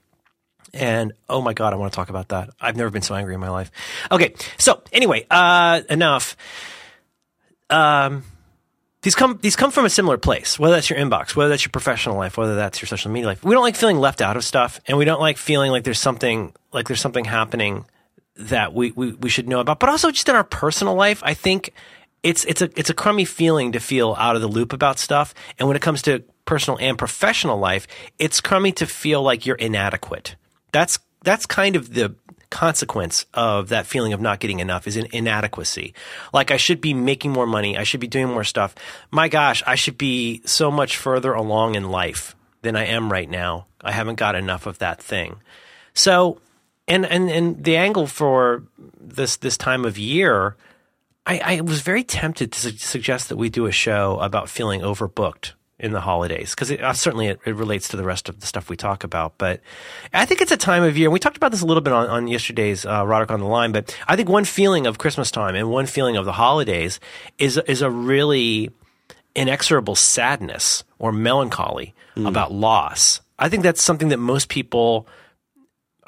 And oh my god, I want to talk about that. I've never been so angry in my life. Okay, so anyway, uh, enough. Um, these come these come from a similar place. Whether that's your inbox, whether that's your professional life, whether that's your social media life. We don't like feeling left out of stuff, and we don't like feeling like there's something like there's something happening that we, we, we should know about. But also just in our personal life, I think it's it's a it's a crummy feeling to feel out of the loop about stuff. And when it comes to personal and professional life, it's crummy to feel like you're inadequate. That's that's kind of the consequence of that feeling of not getting enough is an inadequacy. Like I should be making more money. I should be doing more stuff. My gosh, I should be so much further along in life than I am right now. I haven't got enough of that thing. So, and, and, and the angle for this, this time of year, I, I was very tempted to su- suggest that we do a show about feeling overbooked in the holidays because uh, certainly it, it, relates to the rest of the stuff we talk about. But I think it's a time of year. We talked about this a little bit on, on yesterday's uh, Roderick on the line. But I think one feeling of Christmas time and one feeling of the holidays is is a really inexorable sadness or melancholy mm. about loss. I think that's something that most people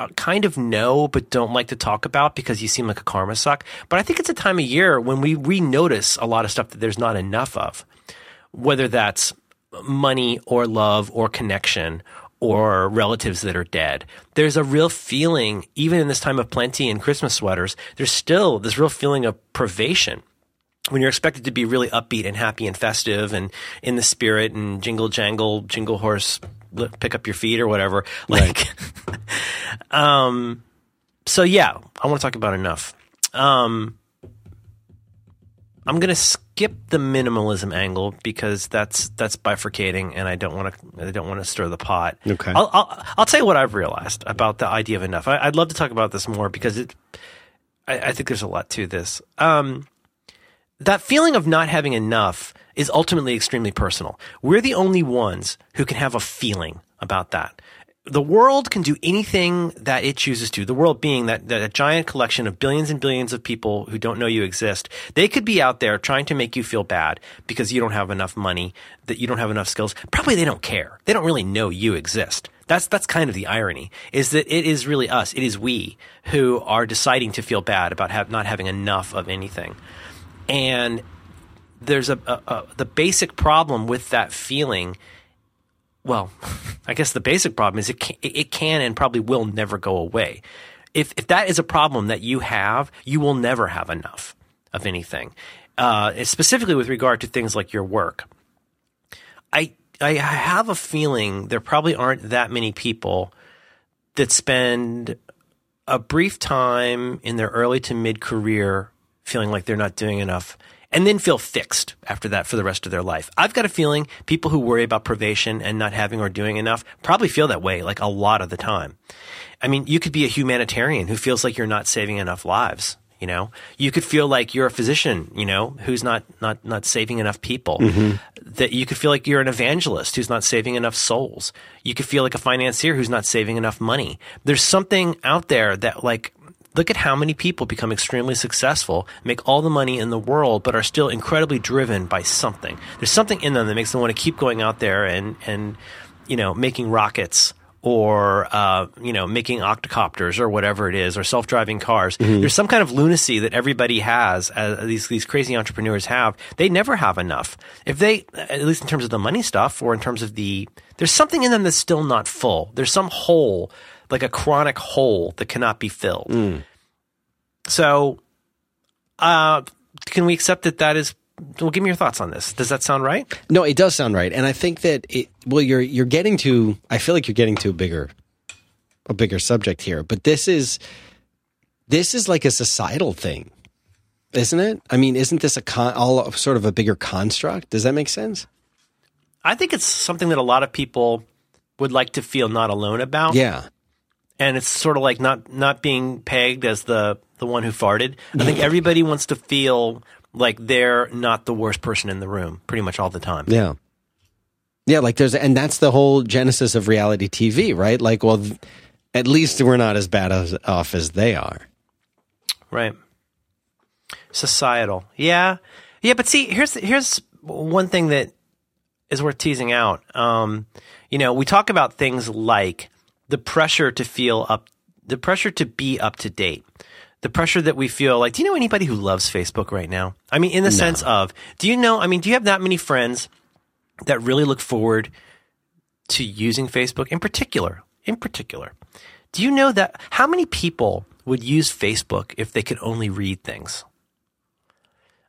uh, kind of know but don't like to talk about because you seem like a karma suck. But I think it's a time of year when we we notice a lot of stuff that there's not enough of, whether that's money or love or connection or relatives that are dead. There's a real feeling, even in this time of plenty and Christmas sweaters, there's still this real feeling of privation when you're expected to be really upbeat and happy and festive and in the spirit and jingle jangle, jingle horse, pick up your feet or whatever. Like, um, so yeah, I want to talk about enough. Um, I'm going to skip the minimalism angle because that's that's bifurcating, and I don't want to I don't want to stir the pot. Okay. I'll, I'll I'll tell you what I've realized about the idea of enough. I, would love to talk about this more because it. I, I think there's a lot to this. Um, that feeling of not having enough is ultimately extremely personal. We're the only ones who can have a feeling about that. The world can do anything that it chooses to. The world being that, that a giant collection of billions and billions of people who don't know you exist. They could be out there trying to make you feel bad because you don't have enough money, that you don't have enough skills. Probably they don't care. They don't really know you exist. That's that's kind of the irony is that it is really us. It is we who are deciding to feel bad about have, not having enough of anything and there's a, a, a, the basic problem with that feeling. Well, I guess the basic problem is it can, it can and probably will never go away. If if that is a problem that you have, you will never have enough of anything. Uh, specifically with regard to things like your work. I I have a feeling there probably aren't that many people that spend a brief time in their early to mid career feeling like they're not doing enough and then feel fixed after that for the rest of their life. I've got a feeling people who worry about privation and not having or doing enough probably feel that way like a lot of the time. I mean, you could be a humanitarian who feels like you're not saving enough lives. You know, you could feel like you're a physician, you know, who's not not not saving enough people. Mm-hmm. That you could feel like you're an evangelist who's not saving enough souls. You could feel like a financier who's not saving enough money. There's something out there that like Look at how many people become extremely successful, make all the money in the world, but are still incredibly driven by something. There's something in them that makes them want to keep going out there and, and you know, making rockets or uh, you know making octocopters or whatever it is or self-driving cars mm-hmm. there's some kind of lunacy that everybody has uh, these these crazy entrepreneurs have they never have enough if they at least in terms of the money stuff or in terms of the there's something in them that's still not full there's some hole like a chronic hole that cannot be filled. Mm. So, uh, can we accept that that is? Well, give me your thoughts on this. Does that sound right? No, it does sound right, and I think that it. Well, you're you're getting to. I feel like you're getting to a bigger, a bigger subject here. But this is, this is like a societal thing, isn't it? I mean, isn't this a con, all sort of a bigger construct? Does that make sense? I think it's something that a lot of people would like to feel not alone about. Yeah and it's sort of like not not being pegged as the the one who farted. I think everybody wants to feel like they're not the worst person in the room pretty much all the time. Yeah. Yeah, like there's and that's the whole genesis of reality TV, right? Like well at least we're not as bad as, off as they are. Right. Societal. Yeah. Yeah, but see, here's here's one thing that is worth teasing out. Um, you know, we talk about things like the pressure to feel up, the pressure to be up to date, the pressure that we feel like, do you know anybody who loves Facebook right now? I mean, in the no. sense of, do you know, I mean, do you have that many friends that really look forward to using Facebook in particular? In particular, do you know that how many people would use Facebook if they could only read things?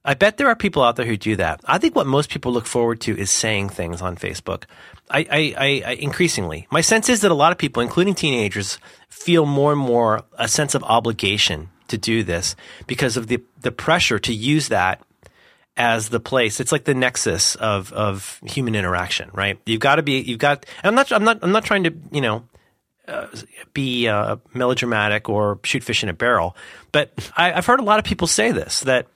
I bet there are people out there who do that. I think what most people look forward to is saying things on Facebook. I, I, I, increasingly, my sense is that a lot of people, including teenagers, feel more and more a sense of obligation to do this because of the the pressure to use that as the place. It's like the nexus of of human interaction, right? You've got to be. You've got. I'm not. I'm not. I'm not trying to. You know. Uh, be uh, melodramatic or shoot fish in a barrel, but I, I've heard a lot of people say this that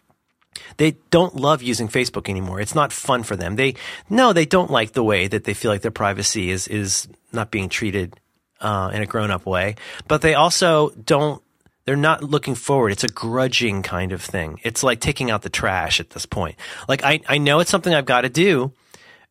they don't love using Facebook anymore. It's not fun for them. They no, they don't like the way that they feel like their privacy is is not being treated uh, in a grown up way. But they also don't. They're not looking forward. It's a grudging kind of thing. It's like taking out the trash at this point. Like I I know it's something I've got to do.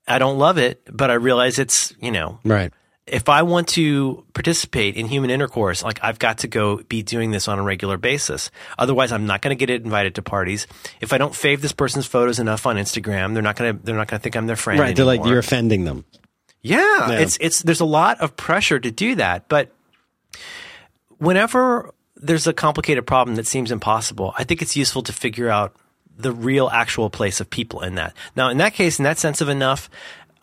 I don't love it, but I realize it's you know right. If I want to participate in human intercourse, like I've got to go be doing this on a regular basis. Otherwise, I'm not going to get invited to parties. If I don't fave this person's photos enough on Instagram, they're not going to they're not going to think I'm their friend. Right. They're like anymore. you're offending them. Yeah, Yeah. it's it's there's a lot of pressure to do that, but whenever there's a complicated problem that seems impossible, I think it's useful to figure out the real actual place of people in that. Now, in that case, in that sense of enough,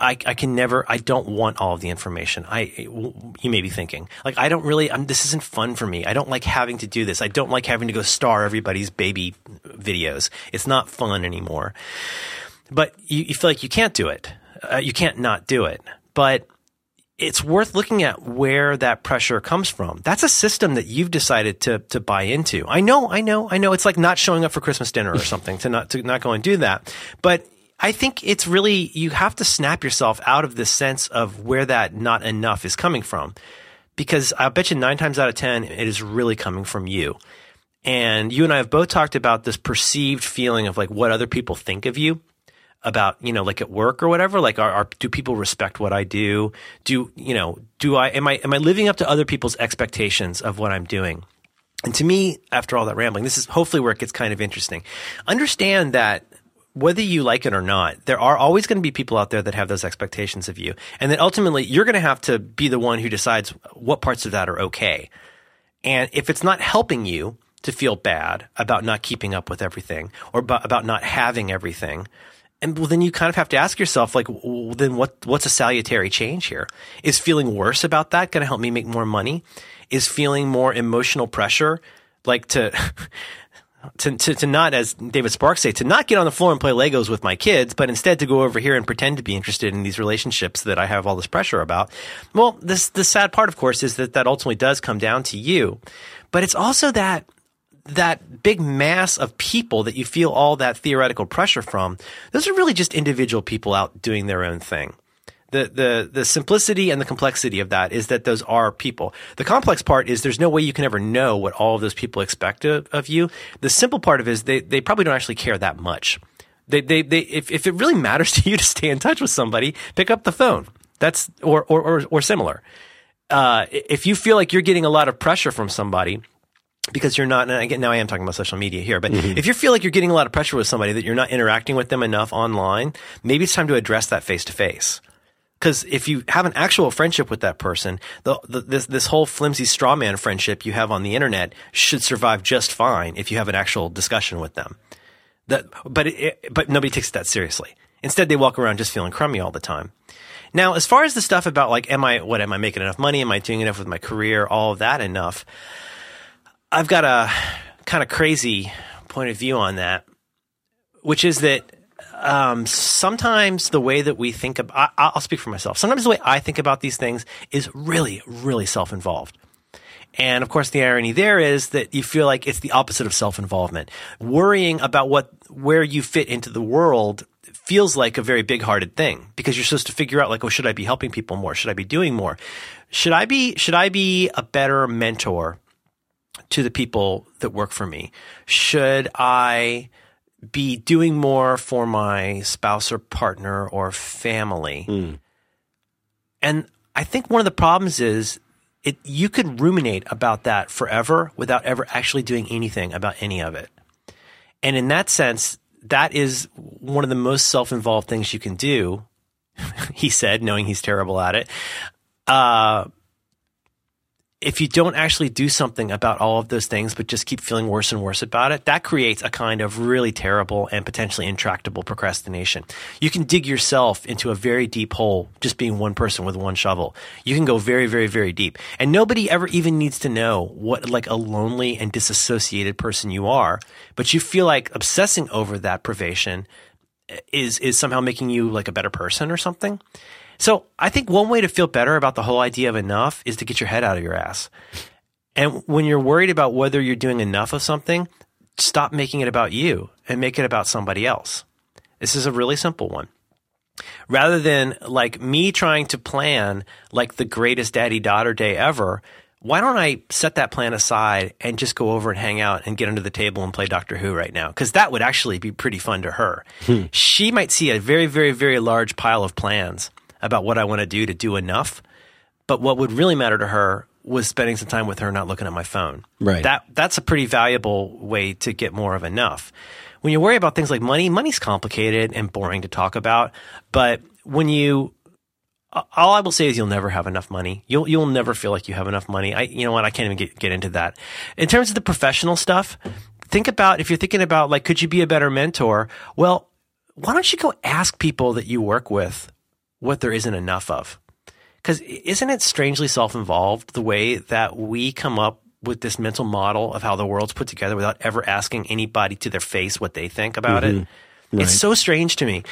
I, I can never, I don't want all of the information. I, you may be thinking, like, I don't really, I'm, this isn't fun for me. I don't like having to do this. I don't like having to go star everybody's baby videos. It's not fun anymore. But you, you feel like you can't do it. Uh, you can't not do it. But it's worth looking at where that pressure comes from. That's a system that you've decided to to buy into. I know, I know, I know. It's like not showing up for Christmas dinner or something to not to not go and do that. But I think it's really you have to snap yourself out of this sense of where that not enough is coming from, because I'll bet you nine times out of ten it is really coming from you. And you and I have both talked about this perceived feeling of like what other people think of you about you know like at work or whatever. Like are, are do people respect what i do? Do you know do i am i am i living up to other people's expectations of what i'm doing? And to me after all that rambling this is hopefully where it gets kind of interesting. Understand that whether you like it or not, there are always going to be people out there that have those expectations of you. And then ultimately, you're going to have to be the one who decides what parts of that are okay. And if it's not helping you to feel bad about not keeping up with everything or about, not having everything, and well, then you kind of have to ask yourself, like, well, then what, what's a salutary change here? Is feeling worse about that going to help me make more money? Is feeling more emotional pressure, like to, to, to, to not, as David Sparks say, to not get on the floor and play Legos with my kids, but instead to go over here and pretend to be interested in these relationships that I have all this pressure about. Well, this, the sad part, of course, is that that ultimately does come down to you, but it's also that that big mass of people that you feel all that theoretical pressure from, those are really just individual people out doing their own thing. The, the, the simplicity and the complexity of that is that those are people. The complex part is there's no way you can ever know what all of those people expect of, of you. The simple part of it is they, they probably don't actually care that much. They, they, they, if, if it really matters to you to stay in touch with somebody, pick up the phone. That's, or, or, or, or similar. Uh, if you feel like you're getting a lot of pressure from somebody, because you're not, and again, now I am talking about social media here, but if you feel like you're getting a lot of pressure with somebody that you're not interacting with them enough online, maybe it's time to address that face to face. Because if you have an actual friendship with that person, the, the, this this whole flimsy straw man friendship you have on the internet should survive just fine if you have an actual discussion with them. That, but it, but nobody takes that seriously. Instead, they walk around just feeling crummy all the time. Now, as far as the stuff about like, am I what am I making enough money? Am I doing enough with my career? All of that enough. I've got a kind of crazy point of view on that, which is that um, sometimes the way that we think about, I, I'll speak for myself. Sometimes the way I think about these things is really, really self involved. And of course, the irony there is that you feel like it's the opposite of self involvement. Worrying about what, where you fit into the world feels like a very big hearted thing because you're supposed to figure out like, oh, should I be helping people more? Should I be doing more? Should I be, should I be a better mentor to the people that work for me? Should I be doing more for my spouse or partner or family? And I think one of the problems is it you could ruminate about that forever without ever actually doing anything about any of it. And in that sense, that is one of the most self-involved things you can do. he said, knowing he's terrible at it. Uh, if you don't actually do something about all of those things, but just keep feeling worse and worse about it, that creates a kind of really terrible and potentially intractable procrastination. You can dig yourself into a very deep hole just being one person with one shovel. You can go very, very, very deep. And nobody ever even needs to know what like a lonely and disassociated person you are, but you feel like obsessing over that privation is is somehow making you like a better person or something. So I think one way to feel better about the whole idea of enough is to get your head out of your ass. And when you're worried about whether you're doing enough of something, stop making it about you and make it about somebody else. This is a really simple one. Rather than like me trying to plan like the greatest daddy daughter day ever, why don't I set that plan aside and just go over and hang out and get under the table and play Doctor Who right now? Because that would actually be pretty fun to her. Hmm. She might see a very, very, very large pile of plans about what I want to do to do enough. But what would really matter to her was spending some time with her, not looking at my phone. Right. That that's a pretty valuable way to get more of enough. When you worry about things like money, money's complicated and boring to talk about. But when you all I will say is you'll never have enough money. You'll you'll never feel like you have enough money. I you know what I can't even get get into that. In terms of the professional stuff, think about if you're thinking about like could you be a better mentor? Well, why don't you go ask people that you work with what there isn't enough of? Because isn't it strangely self-involved the way that we come up with this mental model of how the world's put together without ever asking anybody to their face what they think about it? Mm-hmm. It's so strange to me.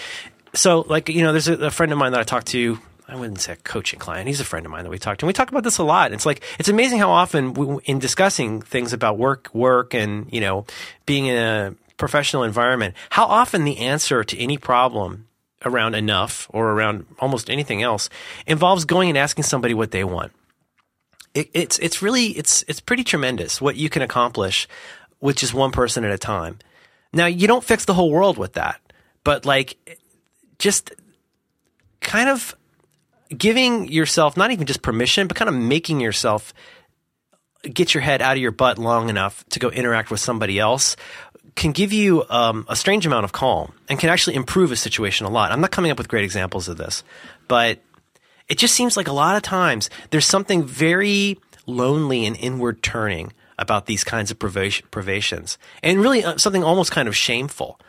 So, like, you know, there's a, a friend of mine that I talked to I wouldn't say a coaching client. He's a friend of mine that we talked to. And we talk about this a lot. It's like, it's amazing how often we, in discussing things about work, work and, you know, being in a professional environment, how often the answer to any problem around enough or around almost anything else involves going and asking somebody what they want. It, it's, it's really, it's, it's pretty tremendous what you can accomplish with just one person at a time. Now, you don't fix the whole world with that, but like, just kind of giving yourself not even just permission, but kind of making yourself get your head out of your butt long enough to go interact with somebody else can give you um, a strange amount of calm and can actually improve a situation a lot. I'm not coming up with great examples of this, but it just seems like a lot of times there's something very lonely and inward turning about these kinds of privations and really uh, something almost kind of shameful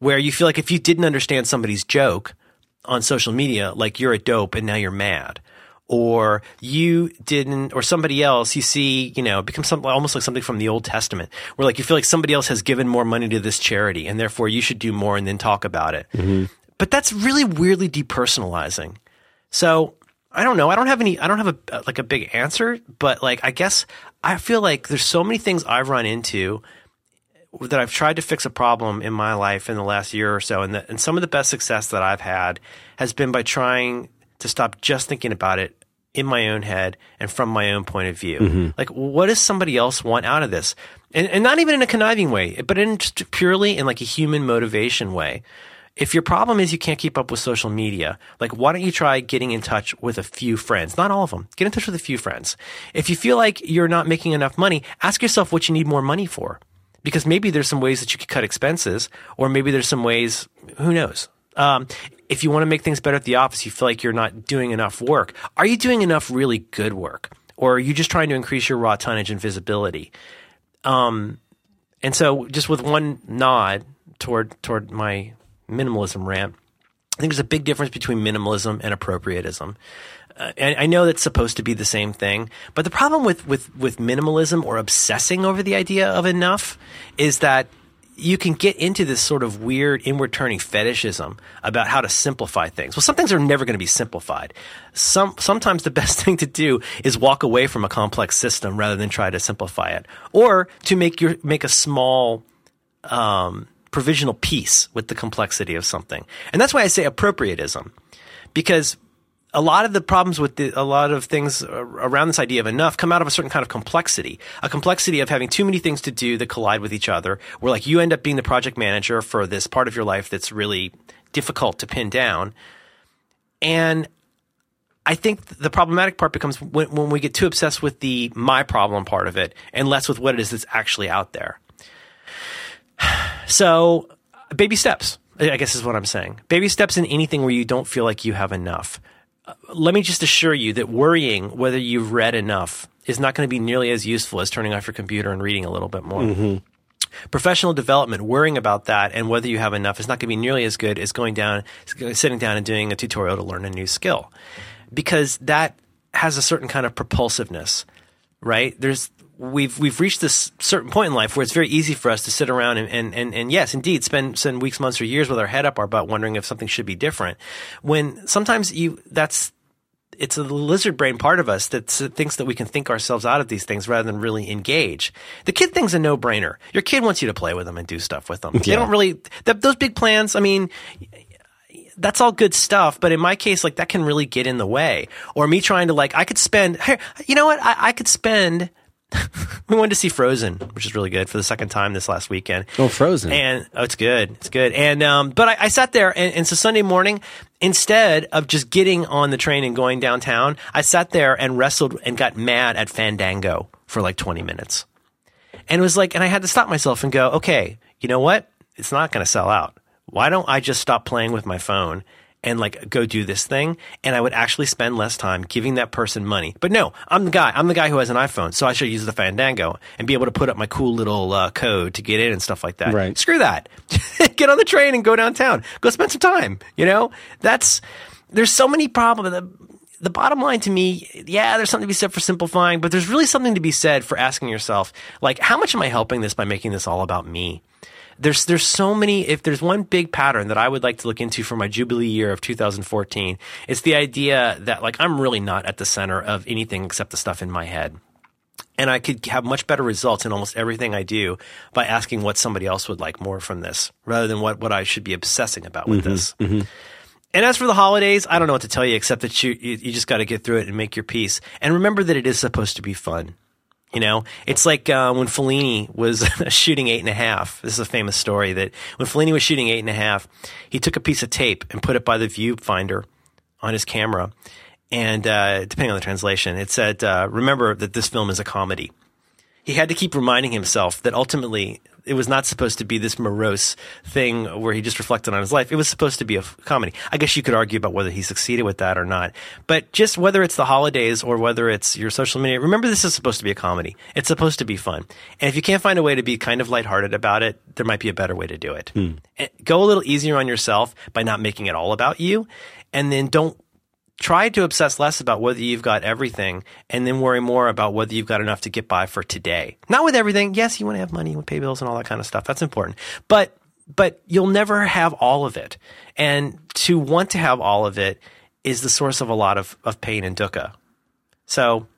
where you feel like if you didn't understand somebody's joke on social media, like you're a dope and now you're mad. Or you didn't, or somebody else, you see, you know, become something almost like something from the Old Testament, where like you feel like somebody else has given more money to this charity and therefore you should do more and then talk about it. Mm-hmm. But that's really weirdly depersonalizing. So I don't know. I don't have any, I don't have a, like a big answer, but like, I guess I feel like there's so many things I've run into that I've tried to fix a problem in my life in the last year or so, and, the, and some of the best success that I've had has been by trying to stop just thinking about it in my own head and from my own point of view. Mm-hmm. Like, what does somebody else want out of this? And, and not even in a conniving way, but in just purely in like a human motivation way. If your problem is you can't keep up with social media, like why don't you try getting in touch with a few friends? Not all of them. Get in touch with a few friends. If you feel like you're not making enough money, ask yourself what you need more money for because maybe there's some ways that you could cut expenses, or maybe there's some ways, who knows? Um, if you want to make things better at the office, you feel like you're not doing enough work. Are you doing enough really good work? Or are you just trying to increase your raw tonnage and visibility? Um, and so just with one nod toward, toward my minimalism rant, I think there's a big difference between minimalism and appropriatism uh, and I know that's supposed to be the same thing, but the problem with, with, with minimalism or obsessing over the idea of enough is that you can get into this sort of weird inward turning fetishism about how to simplify things. Well, some things are never going to be simplified. Some, sometimes the best thing to do is walk away from a complex system rather than try to simplify it or to make your, make a small, um, provisional peace with the complexity of something. And that's why I say appropriatism because a lot of the problems with the, a lot of things around this idea of enough come out of a certain kind of complexity, a complexity of having too many things to do that collide with each other, where like you end up being the project manager for this part of your life that's really difficult to pin down. And I think the problematic part becomes when, when we get too obsessed with the my problem part of it and less with what it is that's actually out there. So, baby steps, I guess is what I'm saying. Baby steps in anything where you don't feel like you have enough let me just assure you that worrying whether you've read enough is not going to be nearly as useful as turning off your computer and reading a little bit more. Mm-hmm. Professional development, worrying about that and whether you have enough is not going to be nearly as good as going down, sitting down and doing a tutorial to learn a new skill, because that has a certain kind of propulsiveness, right? There's we've we've reached this certain point in life where it's very easy for us to sit around and and, and, and yes, indeed, spend spend weeks, months, or years with our head up our butt, wondering if something should be different. When sometimes you that's it's a lizard brain part of us that thinks that we can think ourselves out of these things rather than really engage. The kid thing's a no brainer. Your kid wants you to play with them and do stuff with them. Yeah. They don't really those big plans. I mean, that's all good stuff, but in my case, like that can really get in the way. Or me trying to like, I could spend, you know what? I, I could spend we went to see Frozen, which is really good for the second time this last weekend. Oh, Frozen. And oh, it's good. It's good. And um, but I, I sat there, and, and so Sunday morning, instead of just getting on the train and going downtown, I sat there and wrestled and got mad at Fandango for like 20 minutes. And it was like, and I had to stop myself and go, okay, you know what? It's not going to sell out. Why don't I just stop playing with my phone and like go do this thing? And I would actually spend less time giving that person money. But no, I'm the guy. I'm the guy who has an iPhone, so I should use the Fandango and be able to put up my cool little uh, code to get in and stuff like that. Right. Screw that. get on the train and go downtown. Go spend some time. You know, that's there's so many problems. The, the bottom line to me, yeah, there's something to be said for simplifying, but there's really something to be said for asking yourself, like, how much am I helping this by making this all about me? There's there's so many. If there's one big pattern that I would like to look into for my jubilee year of 2014, it's the idea that like I'm really not at the center of anything except the stuff in my head and I could have much better results in almost everything I do by asking what somebody else would like more from this rather than what, what I should be obsessing about with mm-hmm, this. Mm-hmm. And as for the holidays, I don't know what to tell you except that you, you, you just got to get through it and make your peace. And remember that it is supposed to be fun. You know, it's like uh, when Fellini was shooting Eight and a Half. This is a famous story that when Fellini was shooting Eight and a Half, he took a piece of tape and put it by the viewfinder on his camera. And uh, depending on the translation, it said, uh, "Remember that this film is a comedy." He had to keep reminding himself that ultimately it was not supposed to be this morose thing where he just reflected on his life. It was supposed to be a f- comedy. I guess you could argue about whether he succeeded with that or not. But just whether it's the holidays or whether it's your social media, remember this is supposed to be a comedy. It's supposed to be fun. And if you can't find a way to be kind of lighthearted about it, there might be a better way to do it. Hmm. And Go a little easier on yourself by not making it all about you. And then don't try to obsess less about whether you've got everything and then worry more about whether you've got enough to get by for today. Not with everything. Yes, you want to have money, you want to pay bills and all that kind of stuff. That's important. But but you'll never have all of it. And to want to have all of it is the source of a lot of, of pain and dukkha. So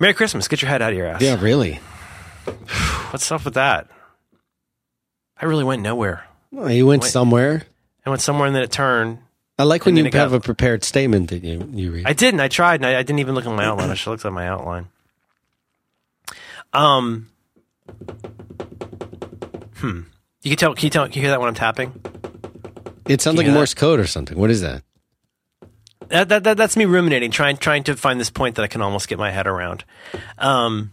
Merry Christmas. Get your head out of your ass. yeah, really. What's up with that? I really went nowhere. Well, you went Wait. somewhere. I went somewhere and then it turned. I like when you it got- have a prepared statement that you, you read. I didn't. I tried, and I, I didn't even look at my outline. I should look at my outline. Um. Hmm. You can tell. Can you tell? Can you hear that when I'm tapping? it sounds like. Morse code or something. What is that? That, that, that that's me ruminating, trying trying to find this point that I can almost get my head around. Um.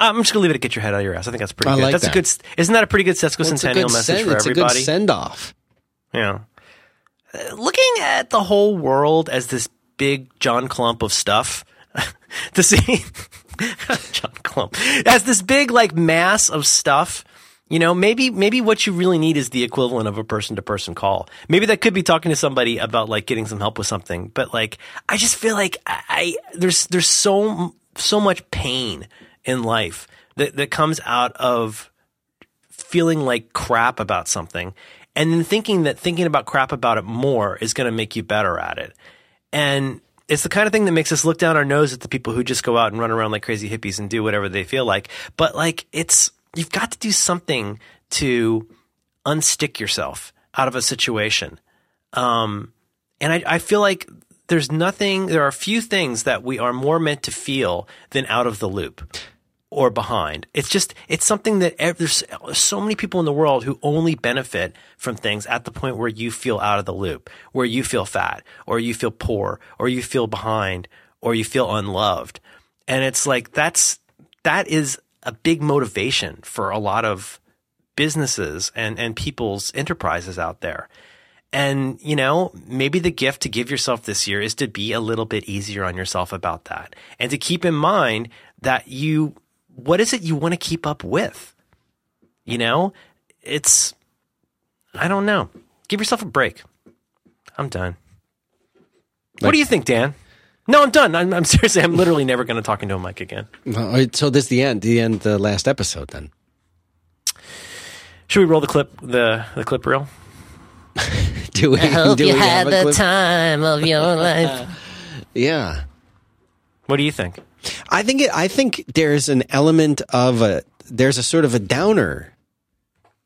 I'm just gonna leave it at get your head out of your ass. I think that's pretty I good. like that's that. a good. Isn't that a pretty good sesquicentennial It's good message send, for it's everybody? a good send off. Yeah. Uh, Looking at the whole world as this big John Clump of stuff, to see John Clump as this big like mass of stuff. You know, maybe maybe what you really need is the equivalent of a person to person call. Maybe that could be talking to somebody about like getting some help with something. But like, I just feel like I, I there's there's so so much pain in life that that comes out of feeling like crap about something and then thinking that thinking about crap about it more is going to make you better at it. And it's the kind of thing that makes us look down our nose at the people who just go out and run around like crazy hippies and do whatever they feel like. But like it's you've got to do something to unstick yourself out of a situation. Um, and I, I feel like there's nothing, there are few things that we are more meant to feel than out of the loop or behind. It's just, it's something that there's so many people in the world who only benefit from things at the point where you feel out of the loop, where you feel fat, or you feel poor, or you feel behind, or you feel unloved. And it's like, that's, that is a big motivation for a lot of businesses and, and people's enterprises out there. And, you know, maybe the gift to give yourself this year is to be a little bit easier on yourself about that and to keep in mind that you, what is it you want to keep up with? You know, it's, I don't know. Give yourself a break. I'm done. what do you think, Dan? No, I'm done. I'm, I'm seriously, I'm literally never going to talk into a mic again. Well, so this is the end, the end, the last episode then. Should we roll the clip, the, the clip reel? Do we? I hope do you we have had a the clip? time of your life. Yeah. What do you think? I think it, I think there's an element of a there's a sort of a downer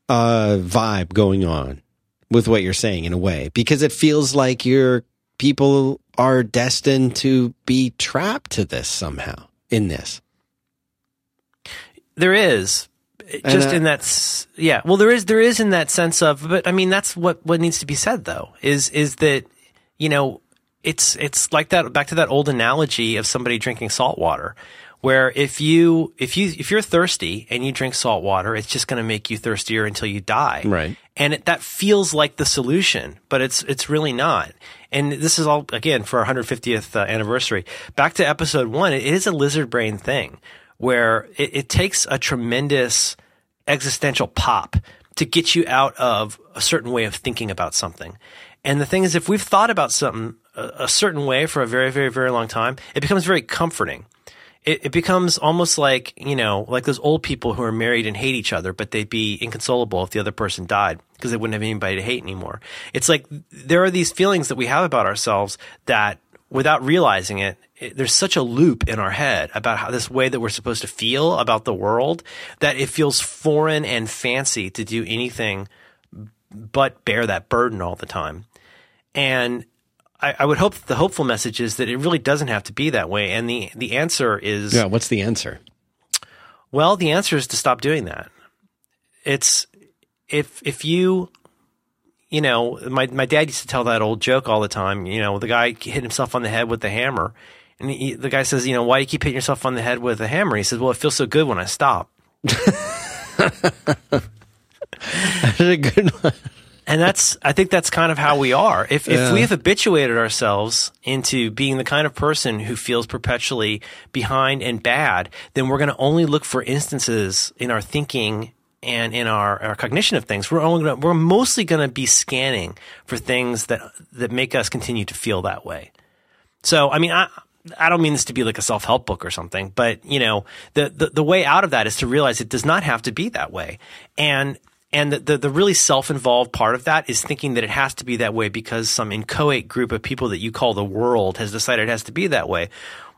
uh vibe going on with what you're saying in a way because it feels like you're people are destined to be trapped to this somehow in this. There is just uh, in that yeah well there is there is in that sense of but i mean that's what what needs to be said though is is that you know it's it's like that back to that old analogy of somebody drinking salt water where if you if you if you're thirsty and you drink salt water it's just going to make you thirstier until you die Right. and it, that feels like the solution but it's it's really not and this is all again for our 150th uh, anniversary back to episode 1 it is a lizard brain thing where it, it takes a tremendous existential pop to get you out of a certain way of thinking about something. And the thing is, if we've thought about something a, certain way for a very, very, very long time, it becomes very comforting. It, it becomes almost like, you know, like those old people who are married and hate each other, but they'd be inconsolable if the other person died because they wouldn't have anybody to hate anymore. It's like there are these feelings that we have about ourselves that without realizing it, it, there's such a loop in our head about how this way that we're supposed to feel about the world that it feels foreign and fancy to do anything but bear that burden all the time. And I, I would hope that the hopeful message is that it really doesn't have to be that way. And the, the answer is Yeah, what's the answer? well, the answer is to stop doing that. It's if if you you know, my my dad used to tell that old joke all the time. You know, the guy hit himself on the head with the hammer, and he, the guy says, "You know, why do you keep hitting yourself on the head with a hammer?" He says, "Well, it feels so good when I stop." That's a good one. And that's, I think that's kind of how we are. If, Yeah. if we have habituated ourselves into being the kind of person who feels perpetually behind and bad, then we're going to only look for instances in our thinking and in our, our cognition of things. We're only gonna, we're mostly going to be scanning for things that, that make us continue to feel that way. So, I mean, I, I don't mean this to be like a self help book or something, but you know, the, the, the way out of that is to realize it does not have to be that way. And, and the, the, the really self involved part of that is thinking that it has to be that way because some inchoate group of people that you call the world has decided it has to be that way.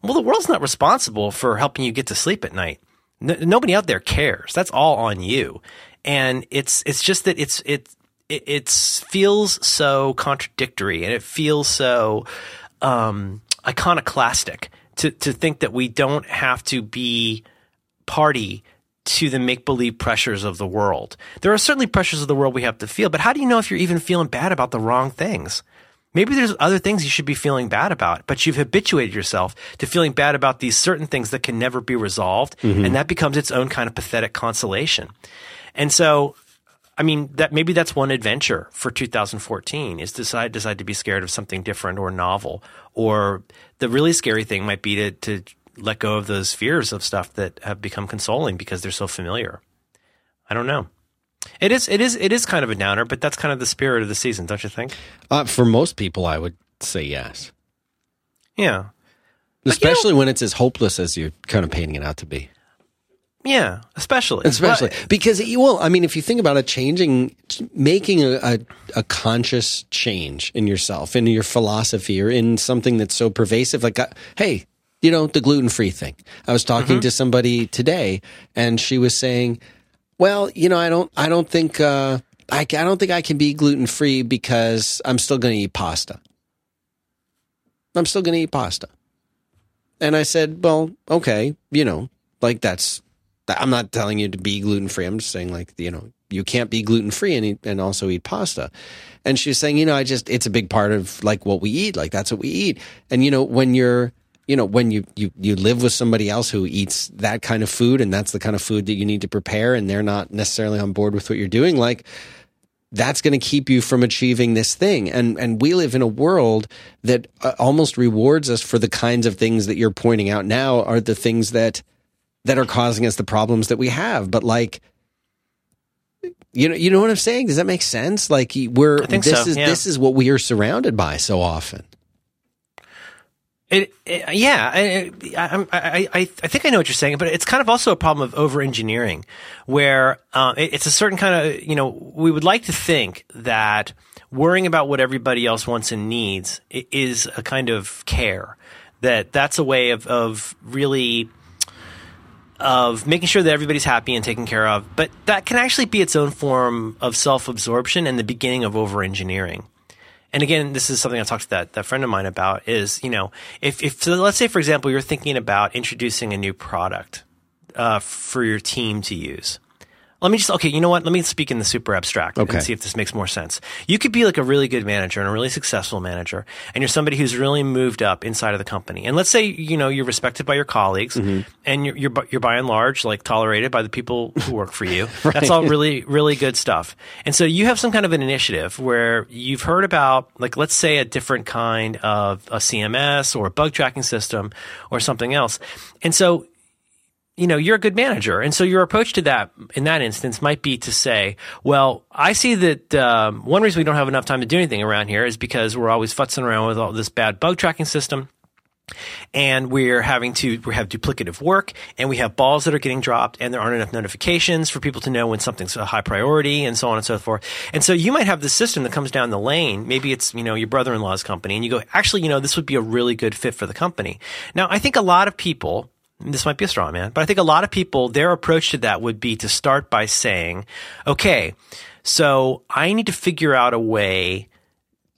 Well, the world's not responsible for helping you get to sleep at night. Nobody out there cares. That's all on you. And it's, it's just that it's, it, it it's feels so contradictory and it feels so, um, iconoclastic to, to think that we don't have to be party to the make believe pressures of the world. There are certainly pressures of the world we have to feel, but how do you know if you're even feeling bad about the wrong things? Maybe there's other things you should be feeling bad about, but you've habituated yourself to feeling bad about these certain things that can never be resolved, mm-hmm. and that becomes its own kind of pathetic consolation. And so, I mean, that maybe that's one adventure for 2014 is decide decide to be scared of something different or novel, or the really scary thing might be to to let go of those fears of stuff that have become consoling because they're so familiar. I don't know. It is it is it is kind of a downer, but that's kind of the spirit of the season, don't you think? Uh, for most people, I would say yes. Yeah. Especially when it's as hopeless as you're kind of painting it out to be. Yeah, especially. Especially But- because, well, I mean, if you think about it, changing, making a, a, a conscious change in yourself, in your philosophy, or in something that's so pervasive, like, uh, hey, you know, the gluten free thing. I was talking to somebody today, and she was saying, well, you know, I don't, I don't think, uh, I, I don't think I can be gluten free because I'm still going to eat pasta. I'm still going to eat pasta. And I said, well, okay, you know, like that's, I'm not telling you to be gluten free. I'm just saying, like, you know, you can't be gluten free and eat, and also eat pasta. And she was saying, you know, I just, it's a big part of like what we eat. Like that's what we eat. And, you know, when you're, you know, when you, you, you live with somebody else who eats that kind of food and that's the kind of food that you need to prepare and they're not necessarily on board with what you're doing, like, that's going to keep you from achieving this thing. And and we live in a world that uh, almost rewards us for the kinds of things that you're pointing out now are the things that that are causing us the problems that we have. But like you know you know what I'm saying? Does that make sense? Like we're this so, is yeah. this is what we are surrounded by so often. It, it, yeah, I, I, I, I, think I know what you're saying, but it's kind of also a problem of over engineering, where uh, it, it's a certain kind of you know we would like to think that worrying about what everybody else wants and needs is a kind of care, that that's a way of of really of making sure that everybody's happy and taken care of, but that can actually be its own form of self absorption and the beginning of over engineering. And again, this is something I talked to that, that friend of mine about is, you know, if, if, so let's say, for example, you're thinking about introducing a new product, uh, for your team to use. Let me just, okay, you know what? Let me speak in the super abstract Okay. and see if this makes more sense. You could be like a really good manager and a really successful manager, and you're somebody who's really moved up inside of the company. And let's say, you know, you're respected by your colleagues mm-hmm. and you're, you're, by- you're by and large like tolerated by the people who work for you. That's all really, really good stuff. And so you have some kind of an initiative where you've heard about, like, let's say a different kind of a CMS or a bug tracking system or something else. And so you know, you're a good manager. And so your approach to that in that instance might be to say, well, I see that um, one reason we don't have enough time to do anything around here is because we're always futzing around with all this bad bug tracking system. And we're having to we have duplicative work, and we have balls that are getting dropped, and there aren't enough notifications for people to know when something's a high priority, and so on and so forth. And so you might have this system that comes down the lane. Maybe it's you know your brother-in-law's company, and you go, actually, you know, this would be a really good fit for the company. Now, I think a lot of people this might be a straw man, but I think a lot of people, their approach to that would be to start by saying, okay, so I need to figure out a way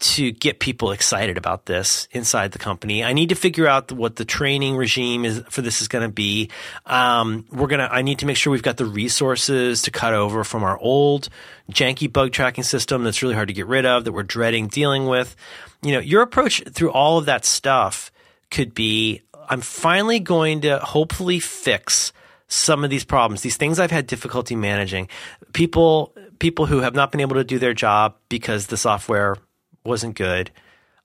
to get people excited about this inside the company. I need to figure out what the training regime is for this is going to be. Um, we're going to, I need to make sure we've got the resources to cut over from our old janky bug tracking system that's really hard to get rid of that we're dreading dealing with. You know, your approach through all of that stuff could be, I'm finally going to hopefully fix some of these problems, these things I've had difficulty managing. People, people who have not been able to do their job because the software wasn't good.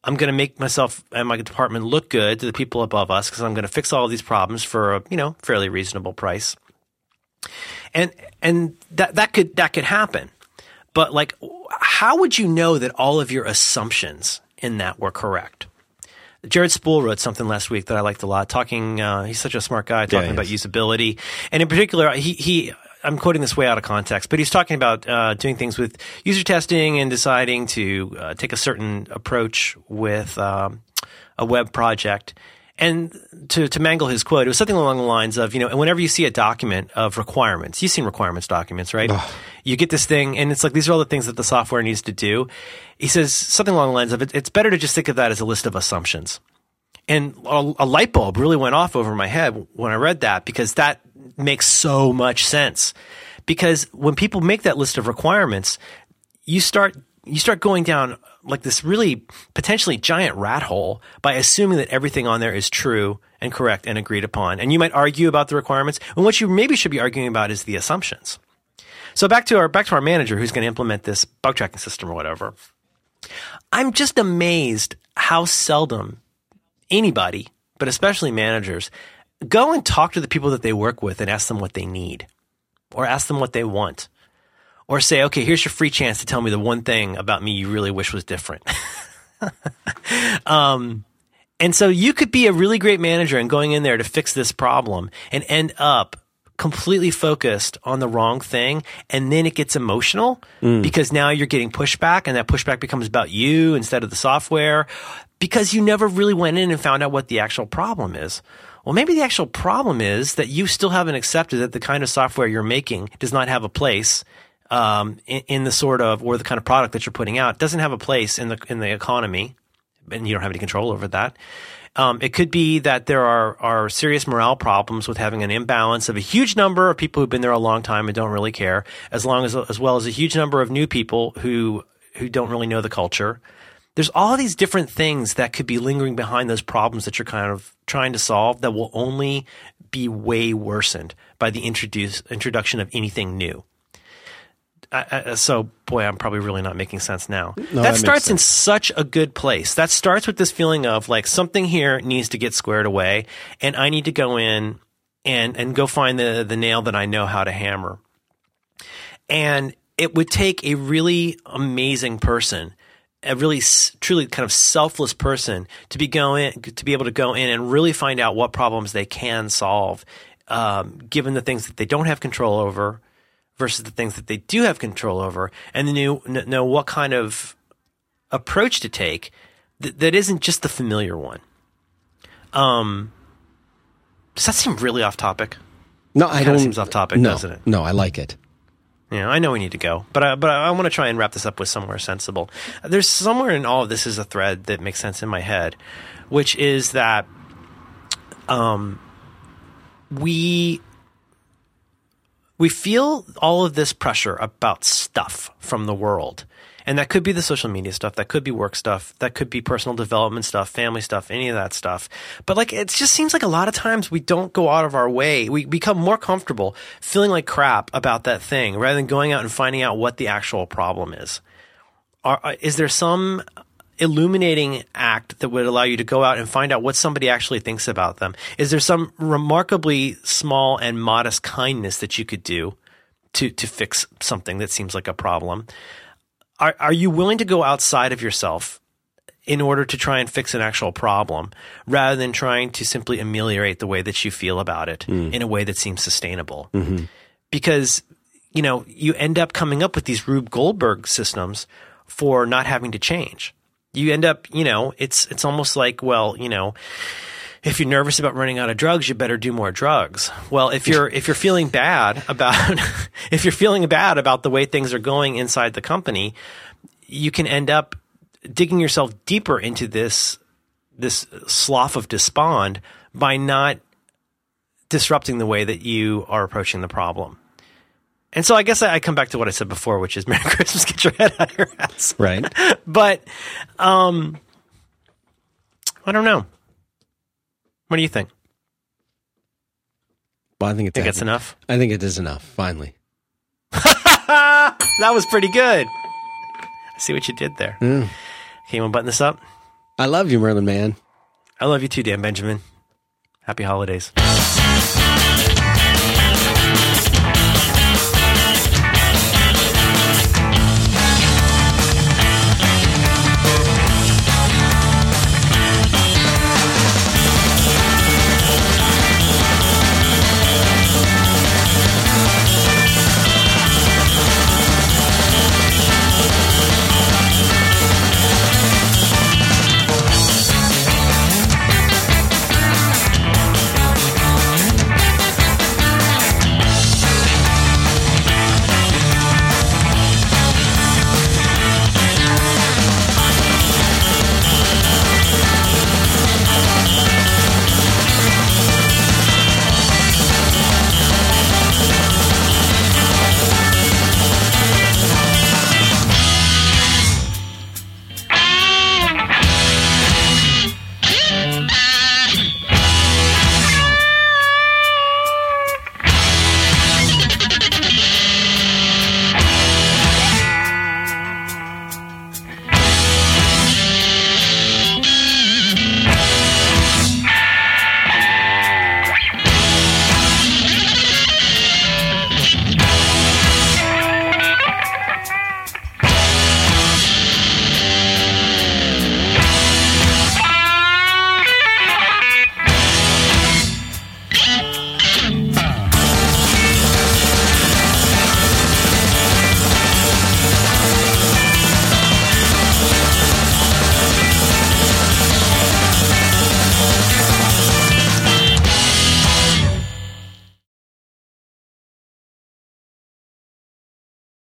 I'm going to make myself and my department look good to the people above us because I'm going to fix all these problems for a you know fairly reasonable price. And and that that could that could happen, but like, how would you know that all of your assumptions in that were correct? Jared Spool wrote something last week that I liked a lot. Talking, uh, he's such a smart guy, talking he about is. usability, and in particular, he he. I'm quoting this way out of context, but he's talking about uh, doing things with user testing and deciding to uh, take a certain approach with um, a web project. And to, to mangle his quote, it was something along the lines of, you know, and whenever you see a document of requirements, you've seen requirements documents, right? You get this thing, and it's like, these are all the things that the software needs to do. He says something along the lines of, it, it's better to just think of that as a list of assumptions. And a, a light bulb really went off over my head when I read that because that makes so much sense. Because when people make that list of requirements, you start you start going down like this really potentially giant rat hole by assuming that everything on there is true and correct and agreed upon. And you might argue about the requirements, and what you maybe should be arguing about is the assumptions. So back to our back to our manager who's going to implement this bug tracking system or whatever. I'm just amazed how seldom anybody, but especially managers, go and talk to the people that they work with and ask them what they need or ask them what they want or say, okay, here's your free chance to tell me the one thing about me you really wish was different. um, and so you could be a really great manager and going in there to fix this problem and end up completely focused on the wrong thing. And then it gets emotional because now you're getting pushback and that pushback becomes about you instead of the software because you never really went in and found out what the actual problem is. Well, maybe the actual problem is that you still haven't accepted that the kind of software you're making does not have a place um, in, in the sort of or the kind of product that you're putting out doesn't have a place in the in the economy, and you don't have any control over that. Um, it could be that there are are serious morale problems with having an imbalance of a huge number of people who've been there a long time and don't really care, as long as as well as a huge number of new people who who don't really know the culture. There's all these different things that could be lingering behind those problems that you're kind of trying to solve that will only be way worsened by the introduce introduction of anything new. I, I, so, boy, I'm probably really not making sense now. that, that starts in such a good place. That starts with this feeling of like something here needs to get squared away, and I need to go in and and go find the the nail that I know how to hammer. And it would take a really amazing person, a really truly kind of selfless person to be going to be able to go in and really find out what problems they can solve, um, given the things that they don't have control over versus the things that they do have control over, and then you know what kind of approach to take that, that isn't just the familiar one. Um, does that seem really off topic? No, I don't. seems off topic, no, doesn't it? No, I like it. Yeah, I know we need to go, but I, but I want to try and wrap this up with somewhere sensible. There's somewhere in all of this is a thread that makes sense in my head, which is that um, we we feel all of this pressure about stuff from the world. And that could be the social media stuff, that could be work stuff, that could be personal development stuff, family stuff, any of that stuff. But like it just seems like a lot of times we don't go out of our way. We become more comfortable feeling like crap about that thing rather than going out and finding out what the actual problem is. Are, uh, is there some illuminating act that would allow you to go out and find out what somebody actually thinks about them? Is there some remarkably small and modest kindness that you could do to to fix something that seems like a problem? Are are you willing to go outside of yourself in order to try and fix an actual problem rather than trying to simply ameliorate the way that you feel about it hmm. in a way that seems sustainable? Mm-hmm. Because you know, you end up coming up with these Rube Goldberg systems for not having to change you end up, you know, it's it's almost like, well, you know, if you're nervous about running out of drugs, you better do more drugs. Well, if you're if you're feeling bad about if you're feeling bad about the way things are going inside the company, you can end up digging yourself deeper into this this slough of despond by not disrupting the way that you are approaching the problem. And so I guess I, I come back to what I said before, which is Merry Christmas, get your head out of your ass Right. but um I don't know. What do you think? Well, I think it's Think that's enough? I think it is enough. Finally. That was pretty good. I see what you did there. Okay, you want to button this up? I love you, Merlin Mann. I love you too, Dan Benjamin. Happy holidays.